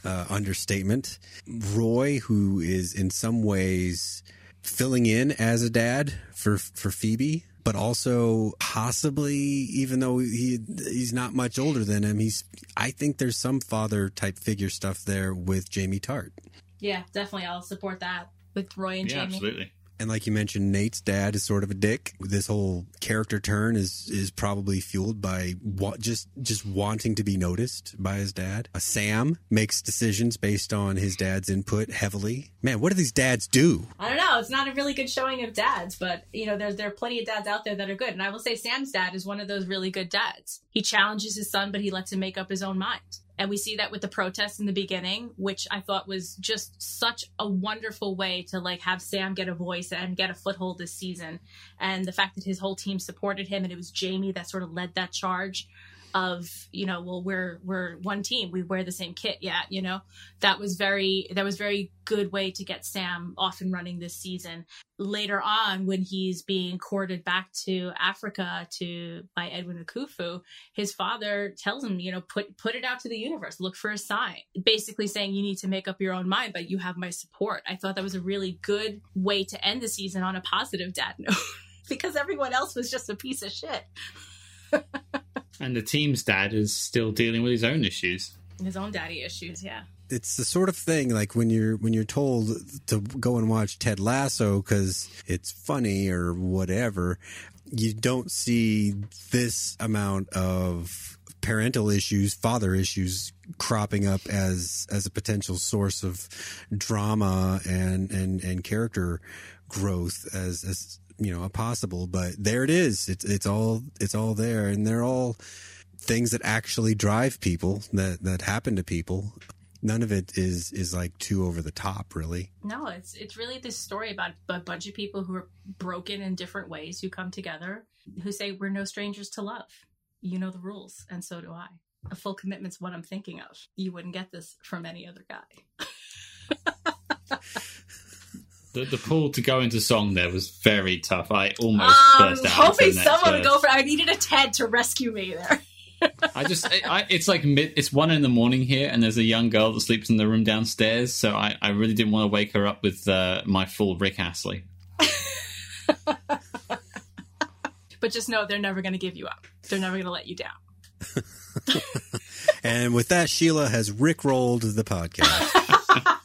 a uh, understatement. Roy, who is in some ways filling in as a dad for for Phoebe, but also possibly, even though he he's not much older than him, he's. I think there's some father type figure stuff there with Jamie Tartt. Yeah, definitely I'll support that with Roy and yeah, Jamie. absolutely. And like you mentioned, Nate's dad is sort of a dick. This whole character turn is is probably fueled by what just just wanting to be noticed by his dad. Uh, Sam makes decisions based on his dad's input heavily. Man, what do these dads do? I don't know. It's not a really good showing of dads, but you know, there's there are plenty of dads out there that are good. And I will say Sam's dad is one of those really good dads. He challenges his son, but he lets him make up his own mind. And we see that with the protests in the beginning, which I thought was just such a wonderful way to like have Sam get a voice and get a foothold this season. And the fact that his whole team supported him and it was Jamie that sort of led that charge of you know well we're we're one team. We wear the same kit. Yeah you know that was very that was very good way to get sam off and running this season. Later on when he's being courted back to africa to by edwin akufo his father tells him you know put put it out to the universe. Look for a sign. Basically saying you need to make up your own mind but you have my support. I thought that was a really good way to end the season on a positive dad note because everyone else was just a piece of shit and the team's dad is still dealing with his own issues. His own daddy issues, yeah. It's the sort of thing like when you're when you're told to go and watch Ted Lasso because it's funny or whatever, you don't see this amount of parental issues, father issues cropping up as as a potential source of drama and and and character growth as as you know a possible but there it is. It's it's all it's all there. And they're all things that actually drive people that that happen to people. None of it is is like too over the top really. No it's it's really this story about a bunch of people who are broken in different ways who come together who say we're no strangers to love. You know the rules and so do i. A full commitment's what i'm thinking of. You wouldn't get this from any other guy the, the pull to go into song there was very tough. I almost um, burst out. Hoping someone would go for. I needed a Ted to rescue me there. I just, I, it's like mid, it's one in the morning here, and there's a young girl that sleeps in the room downstairs. So I, I really didn't want to wake her up with uh, my full Rick Astley. but just know they're never going to give you up. They're never going to let you down. and with that, Sheila has Rick rolled the podcast.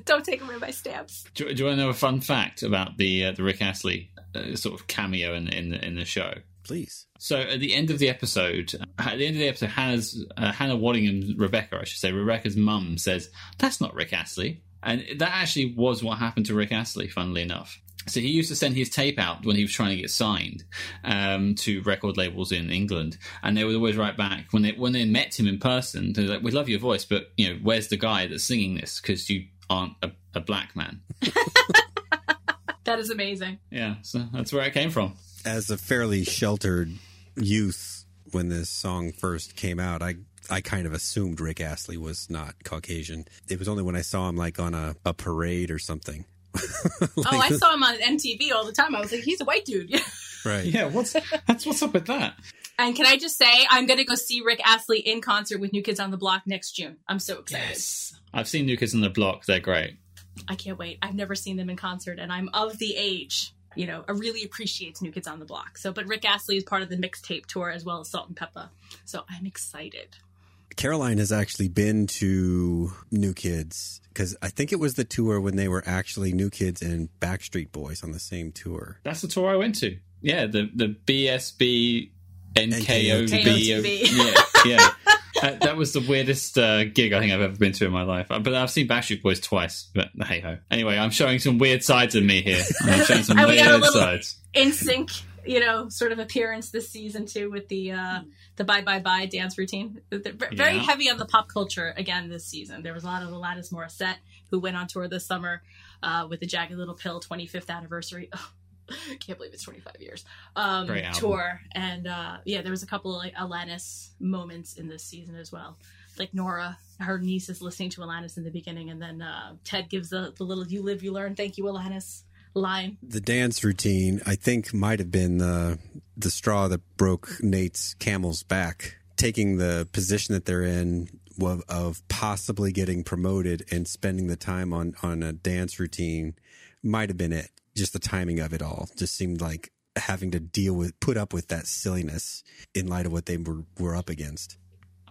Don't take away my stamps. Do, do you want to know a fun fact about the uh, the Rick Astley uh, sort of cameo in in the, in the show? Please. So at the end of the episode, at the end of the episode, Hannah's uh, Hannah Waddingham, Rebecca, I should say, Rebecca's mum says, "That's not Rick Astley," and that actually was what happened to Rick Astley. Funnily enough. So he used to send his tape out when he was trying to get signed um, to record labels in England, and they would always write back when they when they met him in person. They're like, "We love your voice, but you know, where's the guy that's singing this? Because you aren't a, a black man." that is amazing. Yeah, so that's where I came from. As a fairly sheltered youth, when this song first came out, I I kind of assumed Rick Astley was not Caucasian. It was only when I saw him like on a, a parade or something like, oh, I saw him on MTV all the time. I was like, he's a white dude. right. Yeah. What's that's what's up with that? And can I just say, I'm going to go see Rick Astley in concert with New Kids on the Block next June. I'm so excited. Yes. I've seen New Kids on the Block. They're great. I can't wait. I've never seen them in concert, and I'm of the age, you know, I really appreciates New Kids on the Block. So, but Rick Astley is part of the mixtape tour as well as Salt-N-Pepa. So I'm excited. Caroline has actually been to New Kids because I think it was the tour when they were actually New Kids and Backstreet Boys on the same tour. That's the tour I went to. Yeah, the the BSB NKOB. Yeah, yeah. Uh, that was the weirdest uh, gig I think I've ever been to in my life. But I've seen Backstreet Boys twice. But hey ho. Anyway, I'm showing some weird sides of me here. I'm showing some weird sides. NSYNC, you know, sort of appearance this season too with the uh, the bye bye bye dance routine. They're very yeah. heavy on the pop culture again this season. There was a lot of the Alanis Morissette who went on tour this summer uh, with the Jagged Little Pill 25th anniversary. Oh, can't believe it's 25 years um, tour, and uh, yeah, there was a couple of like Alanis moments in this season as well. Like Nora, her niece is listening to Alanis in the beginning, and then uh, Ted gives the, the little "You live, you learn." Thank you, Alanis line. The dance routine, I think, might have been the the straw that broke Nate's camel's back. Taking the position that they're in of, of possibly getting promoted and spending the time on on a dance routine might have been it. Just the timing of it all just seemed like having to deal with put up with that silliness in light of what they were, were up against.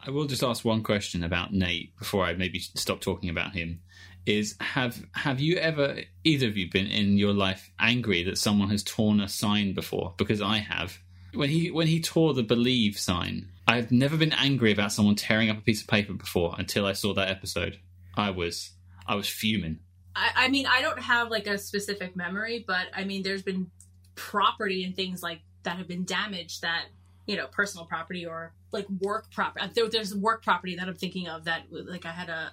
I will just ask one question about Nate before I maybe stop talking about him is have have you ever either of you been in your life angry that someone has torn a sign before? Because I have. When he when he tore the believe sign, I've never been angry about someone tearing up a piece of paper before until I saw that episode. I was I was fuming. I, I mean, I don't have like a specific memory, but I mean, there's been property and things like that have been damaged that you know personal property or like work property there, there's work property that i'm thinking of that like i had a,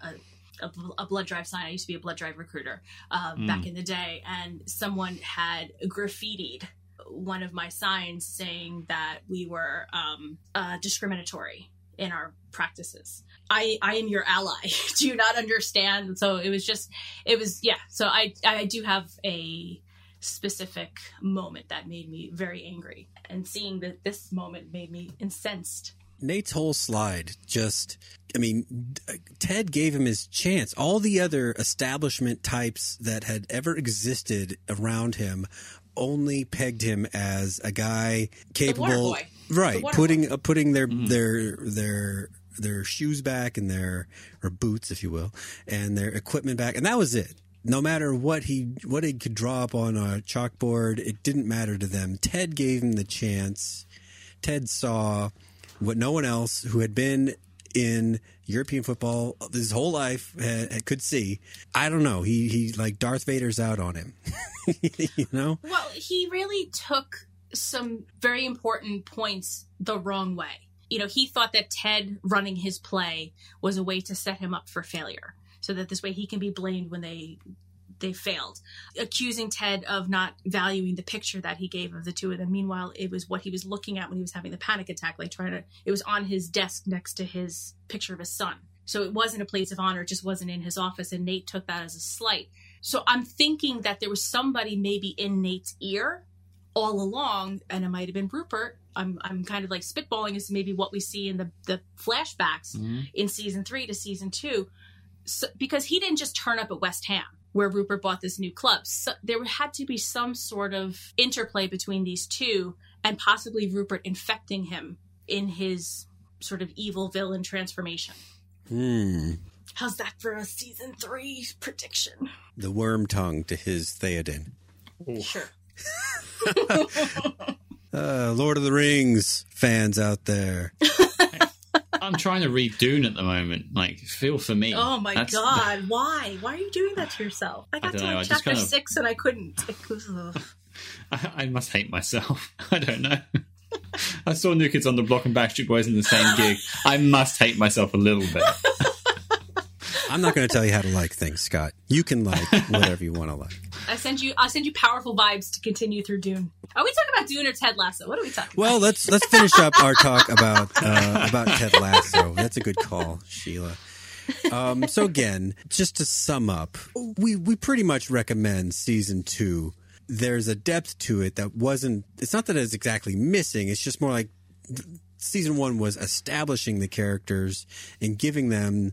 a, a blood drive sign i used to be a blood drive recruiter uh, mm. back in the day and someone had graffitied one of my signs saying that we were um, uh, discriminatory in our practices I, I am your ally. do you not understand? So it was just, it was, yeah. So I, I do have a specific moment that made me very angry. And seeing that this moment made me incensed. Nate's whole slide just, I mean, Ted gave him his chance. All the other establishment types that had ever existed around him only pegged him as a guy capable, right? Putting uh, putting their mm. their their their shoes back and their or boots, if you will, and their equipment back, and that was it no matter what he what he could draw up on a chalkboard, it didn't matter to them. Ted gave him the chance. Ted saw what no one else who had been in European football his whole life had, could see. I don't know. He he like Darth Vader's out on him. you know. Well, he really took some very important points the wrong way. You know, he thought that Ted running his play was a way to set him up for failure so that this way he can be blamed when they they failed, accusing Ted of not valuing the picture that he gave of the two of them. Meanwhile, it was what he was looking at when he was having the panic attack, like trying to, it was on his desk next to his picture of his son. So it wasn't a place of honor, it just wasn't in his office. And Nate took that as a slight. So I'm thinking that there was somebody maybe in Nate's ear all along, and it might have been Rupert. I'm, I'm kind of like spitballing as maybe what we see in the, the flashbacks mm-hmm. in season three to season two so, because he didn't just turn up at West Ham where Rupert bought this new club. So there had to be some sort of interplay between these two and possibly Rupert infecting him in his sort of evil villain transformation. Hmm. How's that for a season three prediction? The Wormtongue to his Theoden. Sure. uh, Lord of the Rings fans out there. I'm trying to read Dune at the moment. Like, feel for me. Oh my That's god, the... why? Why are you doing that to yourself? I got I to like chapter kind of... six and I couldn't. I, I, must hate myself. I don't know. I saw New Kids on the Block and Backstreet Boys in the same gig. I must hate myself a little bit. I'm not going to tell you how to like things, Scott. You can like whatever you want to like. I send you. I'll send you powerful vibes to continue through Dune. Are we talking about Dune or Ted Lasso? What are we talking? Well, about? let's let's finish up our talk about uh, about Ted Lasso. That's a good call, Sheila. Um, so again, just to sum up, we we pretty much recommend season two. There's a depth to it that wasn't. It's not that it's exactly missing. It's just more like season one was establishing the characters and giving them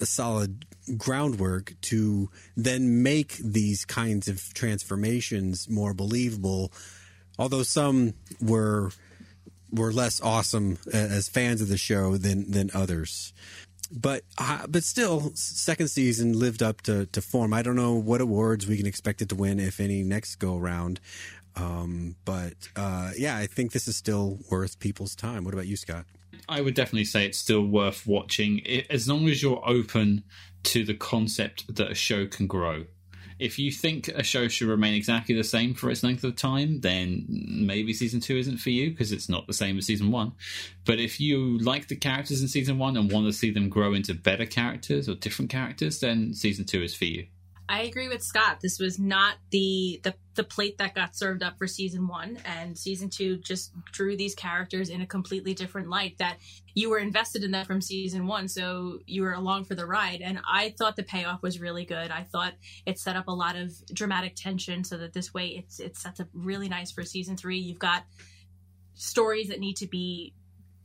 a solid groundwork to then make these kinds of transformations more believable. Although some were were less awesome as fans of the show than than others. But uh, but still, second season lived up to, to form. I don't know what awards we can expect it to win, if any, next go around. Um, but uh, yeah, I think this is still worth people's time. What about you, Scott? I would definitely say it's still worth watching as long as you're open to the concept that a show can grow. If you think a show should remain exactly the same for its length of time, then maybe season two isn't for you because it's not the same as season one. But if you like the characters in season one and want to see them grow into better characters or different characters, then season two is for you. I agree with Scott. This was not the, the the plate that got served up for season one, and season two just drew these characters in a completely different light. That you were invested in them from season one, so you were along for the ride. And I thought the payoff was really good. I thought it set up a lot of dramatic tension, so that this way it's it sets up really nice for season three. You've got stories that need to be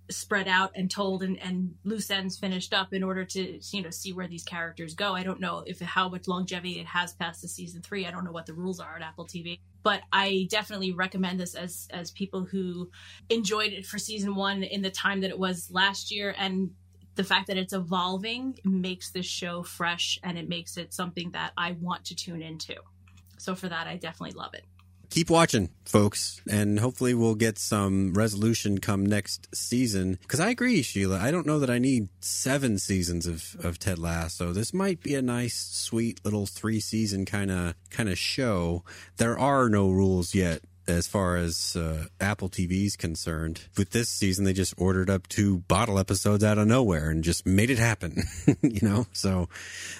spread out and told and, and loose ends finished up in order to you know see where these characters go. I don't know if how much longevity it has past the season three. I don't know what the rules are at Apple TV, but I definitely recommend this as as people who enjoyed it for season one in the time that it was last year and the fact that it's evolving makes this show fresh and it makes it something that I want to tune into. So for that, I definitely love it. Keep watching, folks, and hopefully we'll get some resolution come next season. Because I agree, Sheila. I don't know that I need seven seasons of, of Ted Lasso. So this might be a nice, sweet little three season kind of kind of show. There are no rules yet as far as uh, Apple TV is concerned. With this season, they just ordered up two bottle episodes out of nowhere and just made it happen. you know, so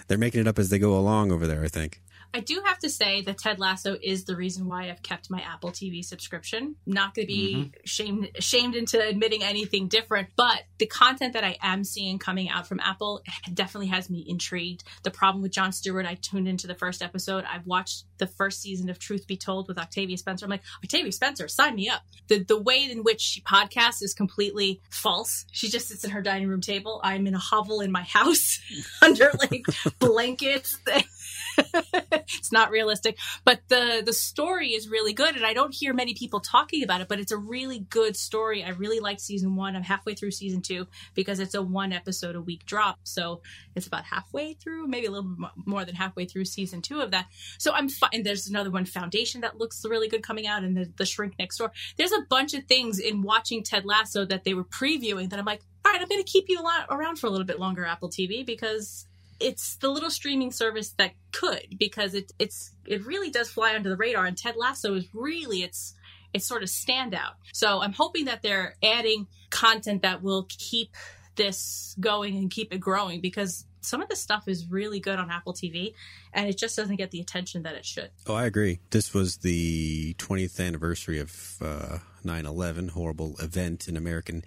they're making it up as they go along over there. I think. I do have to say that Ted Lasso is the reason why I've kept my Apple TV subscription. Not going to be mm-hmm. shamed shamed into admitting anything different, but the content that I am seeing coming out from Apple definitely has me intrigued. The problem with Jon Stewart, I tuned into the first episode. I've watched the first season of Truth Be Told with Octavia Spencer. I'm like, Octavia Spencer, sign me up. The the way in which she podcasts is completely false. She just sits in her dining room table. I'm in a hovel in my house under like blankets it's not realistic, but the the story is really good, and I don't hear many people talking about it. But it's a really good story. I really like season one. I'm halfway through season two because it's a one episode a week drop, so it's about halfway through, maybe a little more than halfway through season two of that. So I'm fine. There's another one, Foundation, that looks really good coming out, and the, the Shrink Next Door. There's a bunch of things in watching Ted Lasso that they were previewing that I'm like, all right, I'm going to keep you around for a little bit longer, Apple TV, because it's the little streaming service that could because it it's it really does fly under the radar and Ted Lasso is really it's it's sort of standout. So I'm hoping that they're adding content that will keep this going and keep it growing because some of the stuff is really good on Apple TV and it just doesn't get the attention that it should. Oh, I agree. This was the 20th anniversary of uh, 9 11, horrible event in American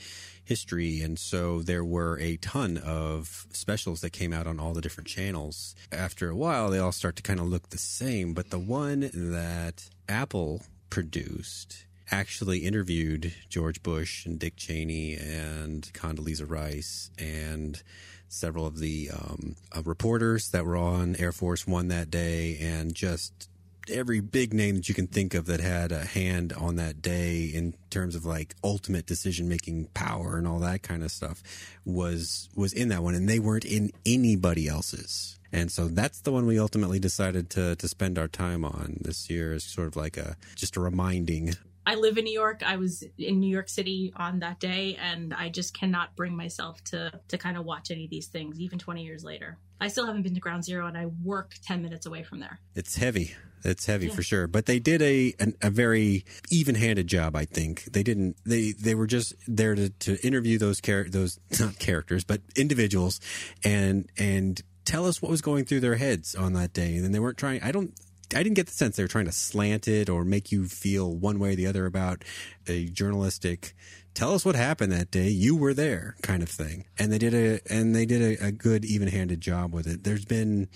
history. And so there were a ton of specials that came out on all the different channels. After a while, they all start to kind of look the same. But the one that Apple produced actually interviewed George Bush and Dick Cheney and Condoleezza Rice and several of the um, uh, reporters that were on Air Force One that day and just every big name that you can think of that had a hand on that day in terms of like ultimate decision making power and all that kind of stuff was was in that one and they weren't in anybody else's and so that's the one we ultimately decided to to spend our time on this year is sort of like a just a reminding I live in New York. I was in New York City on that day, and I just cannot bring myself to to kind of watch any of these things, even 20 years later. I still haven't been to Ground Zero, and I work 10 minutes away from there. It's heavy. It's heavy yeah. for sure, but they did a an, a very even-handed job. I think they didn't. They they were just there to, to interview those char- those not characters, but individuals, and and tell us what was going through their heads on that day. And then they weren't trying. I don't. I didn't get the sense they were trying to slant it or make you feel one way or the other about a journalistic tell us what happened that day you were there kind of thing and they did a and they did a, a good even-handed job with it there's been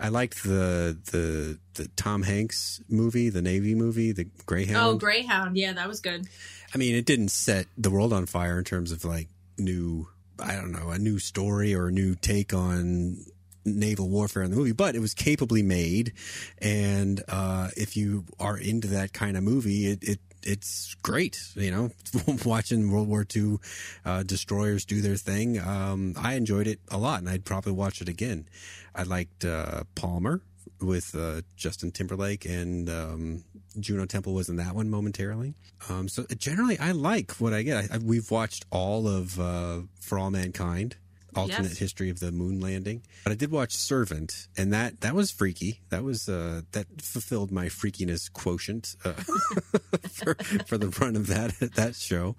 I liked the the the Tom Hanks movie, the Navy movie, the Greyhound. Oh, Greyhound. Yeah, that was good. I mean, it didn't set the world on fire in terms of like new, I don't know, a new story or a new take on naval warfare in the movie, but it was capably made. And uh, if you are into that kind of movie, it, it it's great. You know, watching World War II uh, destroyers do their thing. Um, I enjoyed it a lot, and I'd probably watch it again. I liked uh, Palmer with uh, Justin Timberlake and um, Juno Temple was in that one momentarily. Um, so generally, I like what I get. I, I, we've watched all of uh, For All Mankind alternate yes. history of the moon landing. But I did watch Servant, and that that was freaky. That was uh, that fulfilled my freakiness quotient uh, for, for the run of that that show.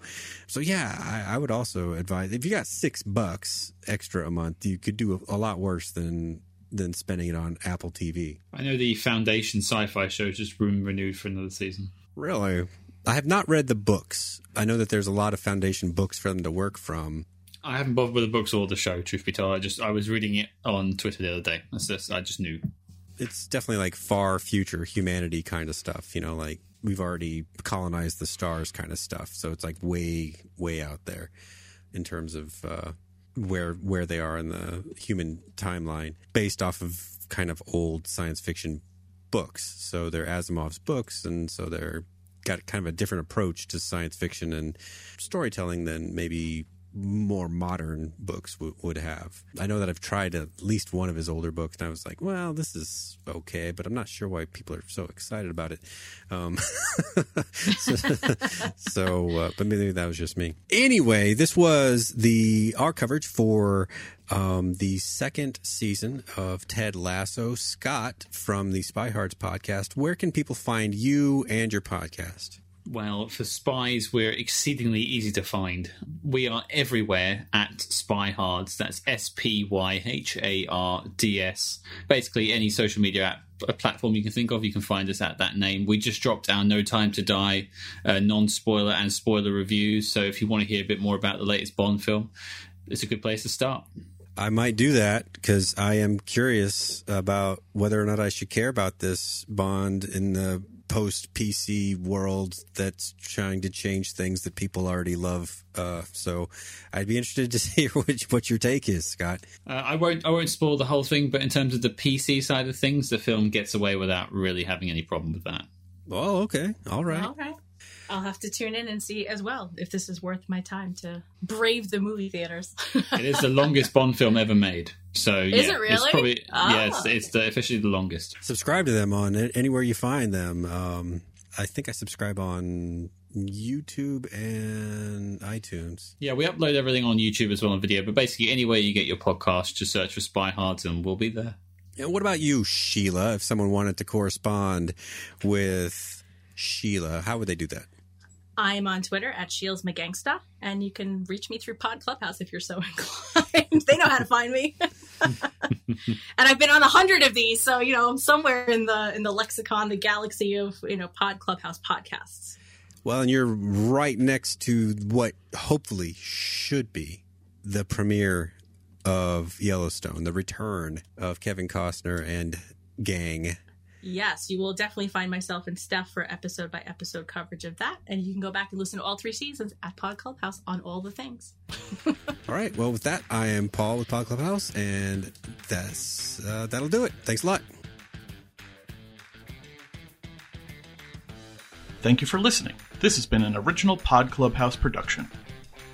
So yeah, I, I, would also advise if you got six bucks extra a month, you could do a, a lot worse than than spending it on Apple TV. I know the Foundation sci-fi show just room renewed for another season. Really? I have not read the books. I know that there's a lot of Foundation books for them to work from. I haven't bothered with the books or the show. Truth be told, I just I was reading it on Twitter the other day. That's just I just knew. It's definitely like far future humanity kind of stuff. You know, like we've already colonized the stars kind of stuff. So it's like way way out there in terms of uh, where where they are in the human timeline, based off of kind of old science fiction books. So they're Asimov's books, and so they're got kind of a different approach to science fiction and storytelling than maybe more modern books w- would have. I know that I've tried at least one of his older books, and I was like, well, this is okay, but I'm not sure why people are so excited about it. Um, so, so uh, but maybe that was just me. Anyway, this was the our coverage for um, the second season of Ted Lasso. Scott from the Spy Hards podcast. Where can people find you and your podcast? Well, for spies, we're exceedingly easy to find. We are everywhere at SpyHards. That's S P Y H A R D S. Basically, any social media app a platform you can think of, you can find us at that name. We just dropped our No Time to Die uh, non spoiler and spoiler reviews. So if you want to hear a bit more about the latest Bond film, it's a good place to start. I might do that because I am curious about whether or not I should care about this Bond in the post PC world that's trying to change things that people already love. Uh, so I'd be interested to hear what, what your take is, Scott. Uh, I won't I won't spoil the whole thing, but in terms of the PC side of things, the film gets away without really having any problem with that. Oh, okay, all right. All right. I'll have to tune in and see as well if this is worth my time to brave the movie theaters. it is the longest Bond film ever made. So is yeah, it really? It's probably oh. yeah, it's, it's the, officially the longest. Subscribe to them on anywhere you find them. Um, I think I subscribe on YouTube and iTunes. Yeah, we upload everything on YouTube as well on video, but basically anywhere you get your podcast, just search for Spy Hards and we'll be there. And what about you, Sheila? If someone wanted to correspond with Sheila, how would they do that? I'm on Twitter at Shields McGangsta, and you can reach me through Pod Clubhouse if you're so inclined. they know how to find me. and I've been on a hundred of these, so you know I'm somewhere in the in the lexicon, the galaxy of you know Pod Clubhouse podcasts. Well, and you're right next to what hopefully should be the premiere of Yellowstone, the return of Kevin Costner and gang yes, you will definitely find myself and Steph for episode by episode coverage of that. And you can go back and listen to all three seasons at Pod Clubhouse on all the things. all right. Well, with that, I am Paul with Pod Clubhouse, and that's uh, that'll do it. Thanks a lot. Thank you for listening. This has been an original Pod Clubhouse production.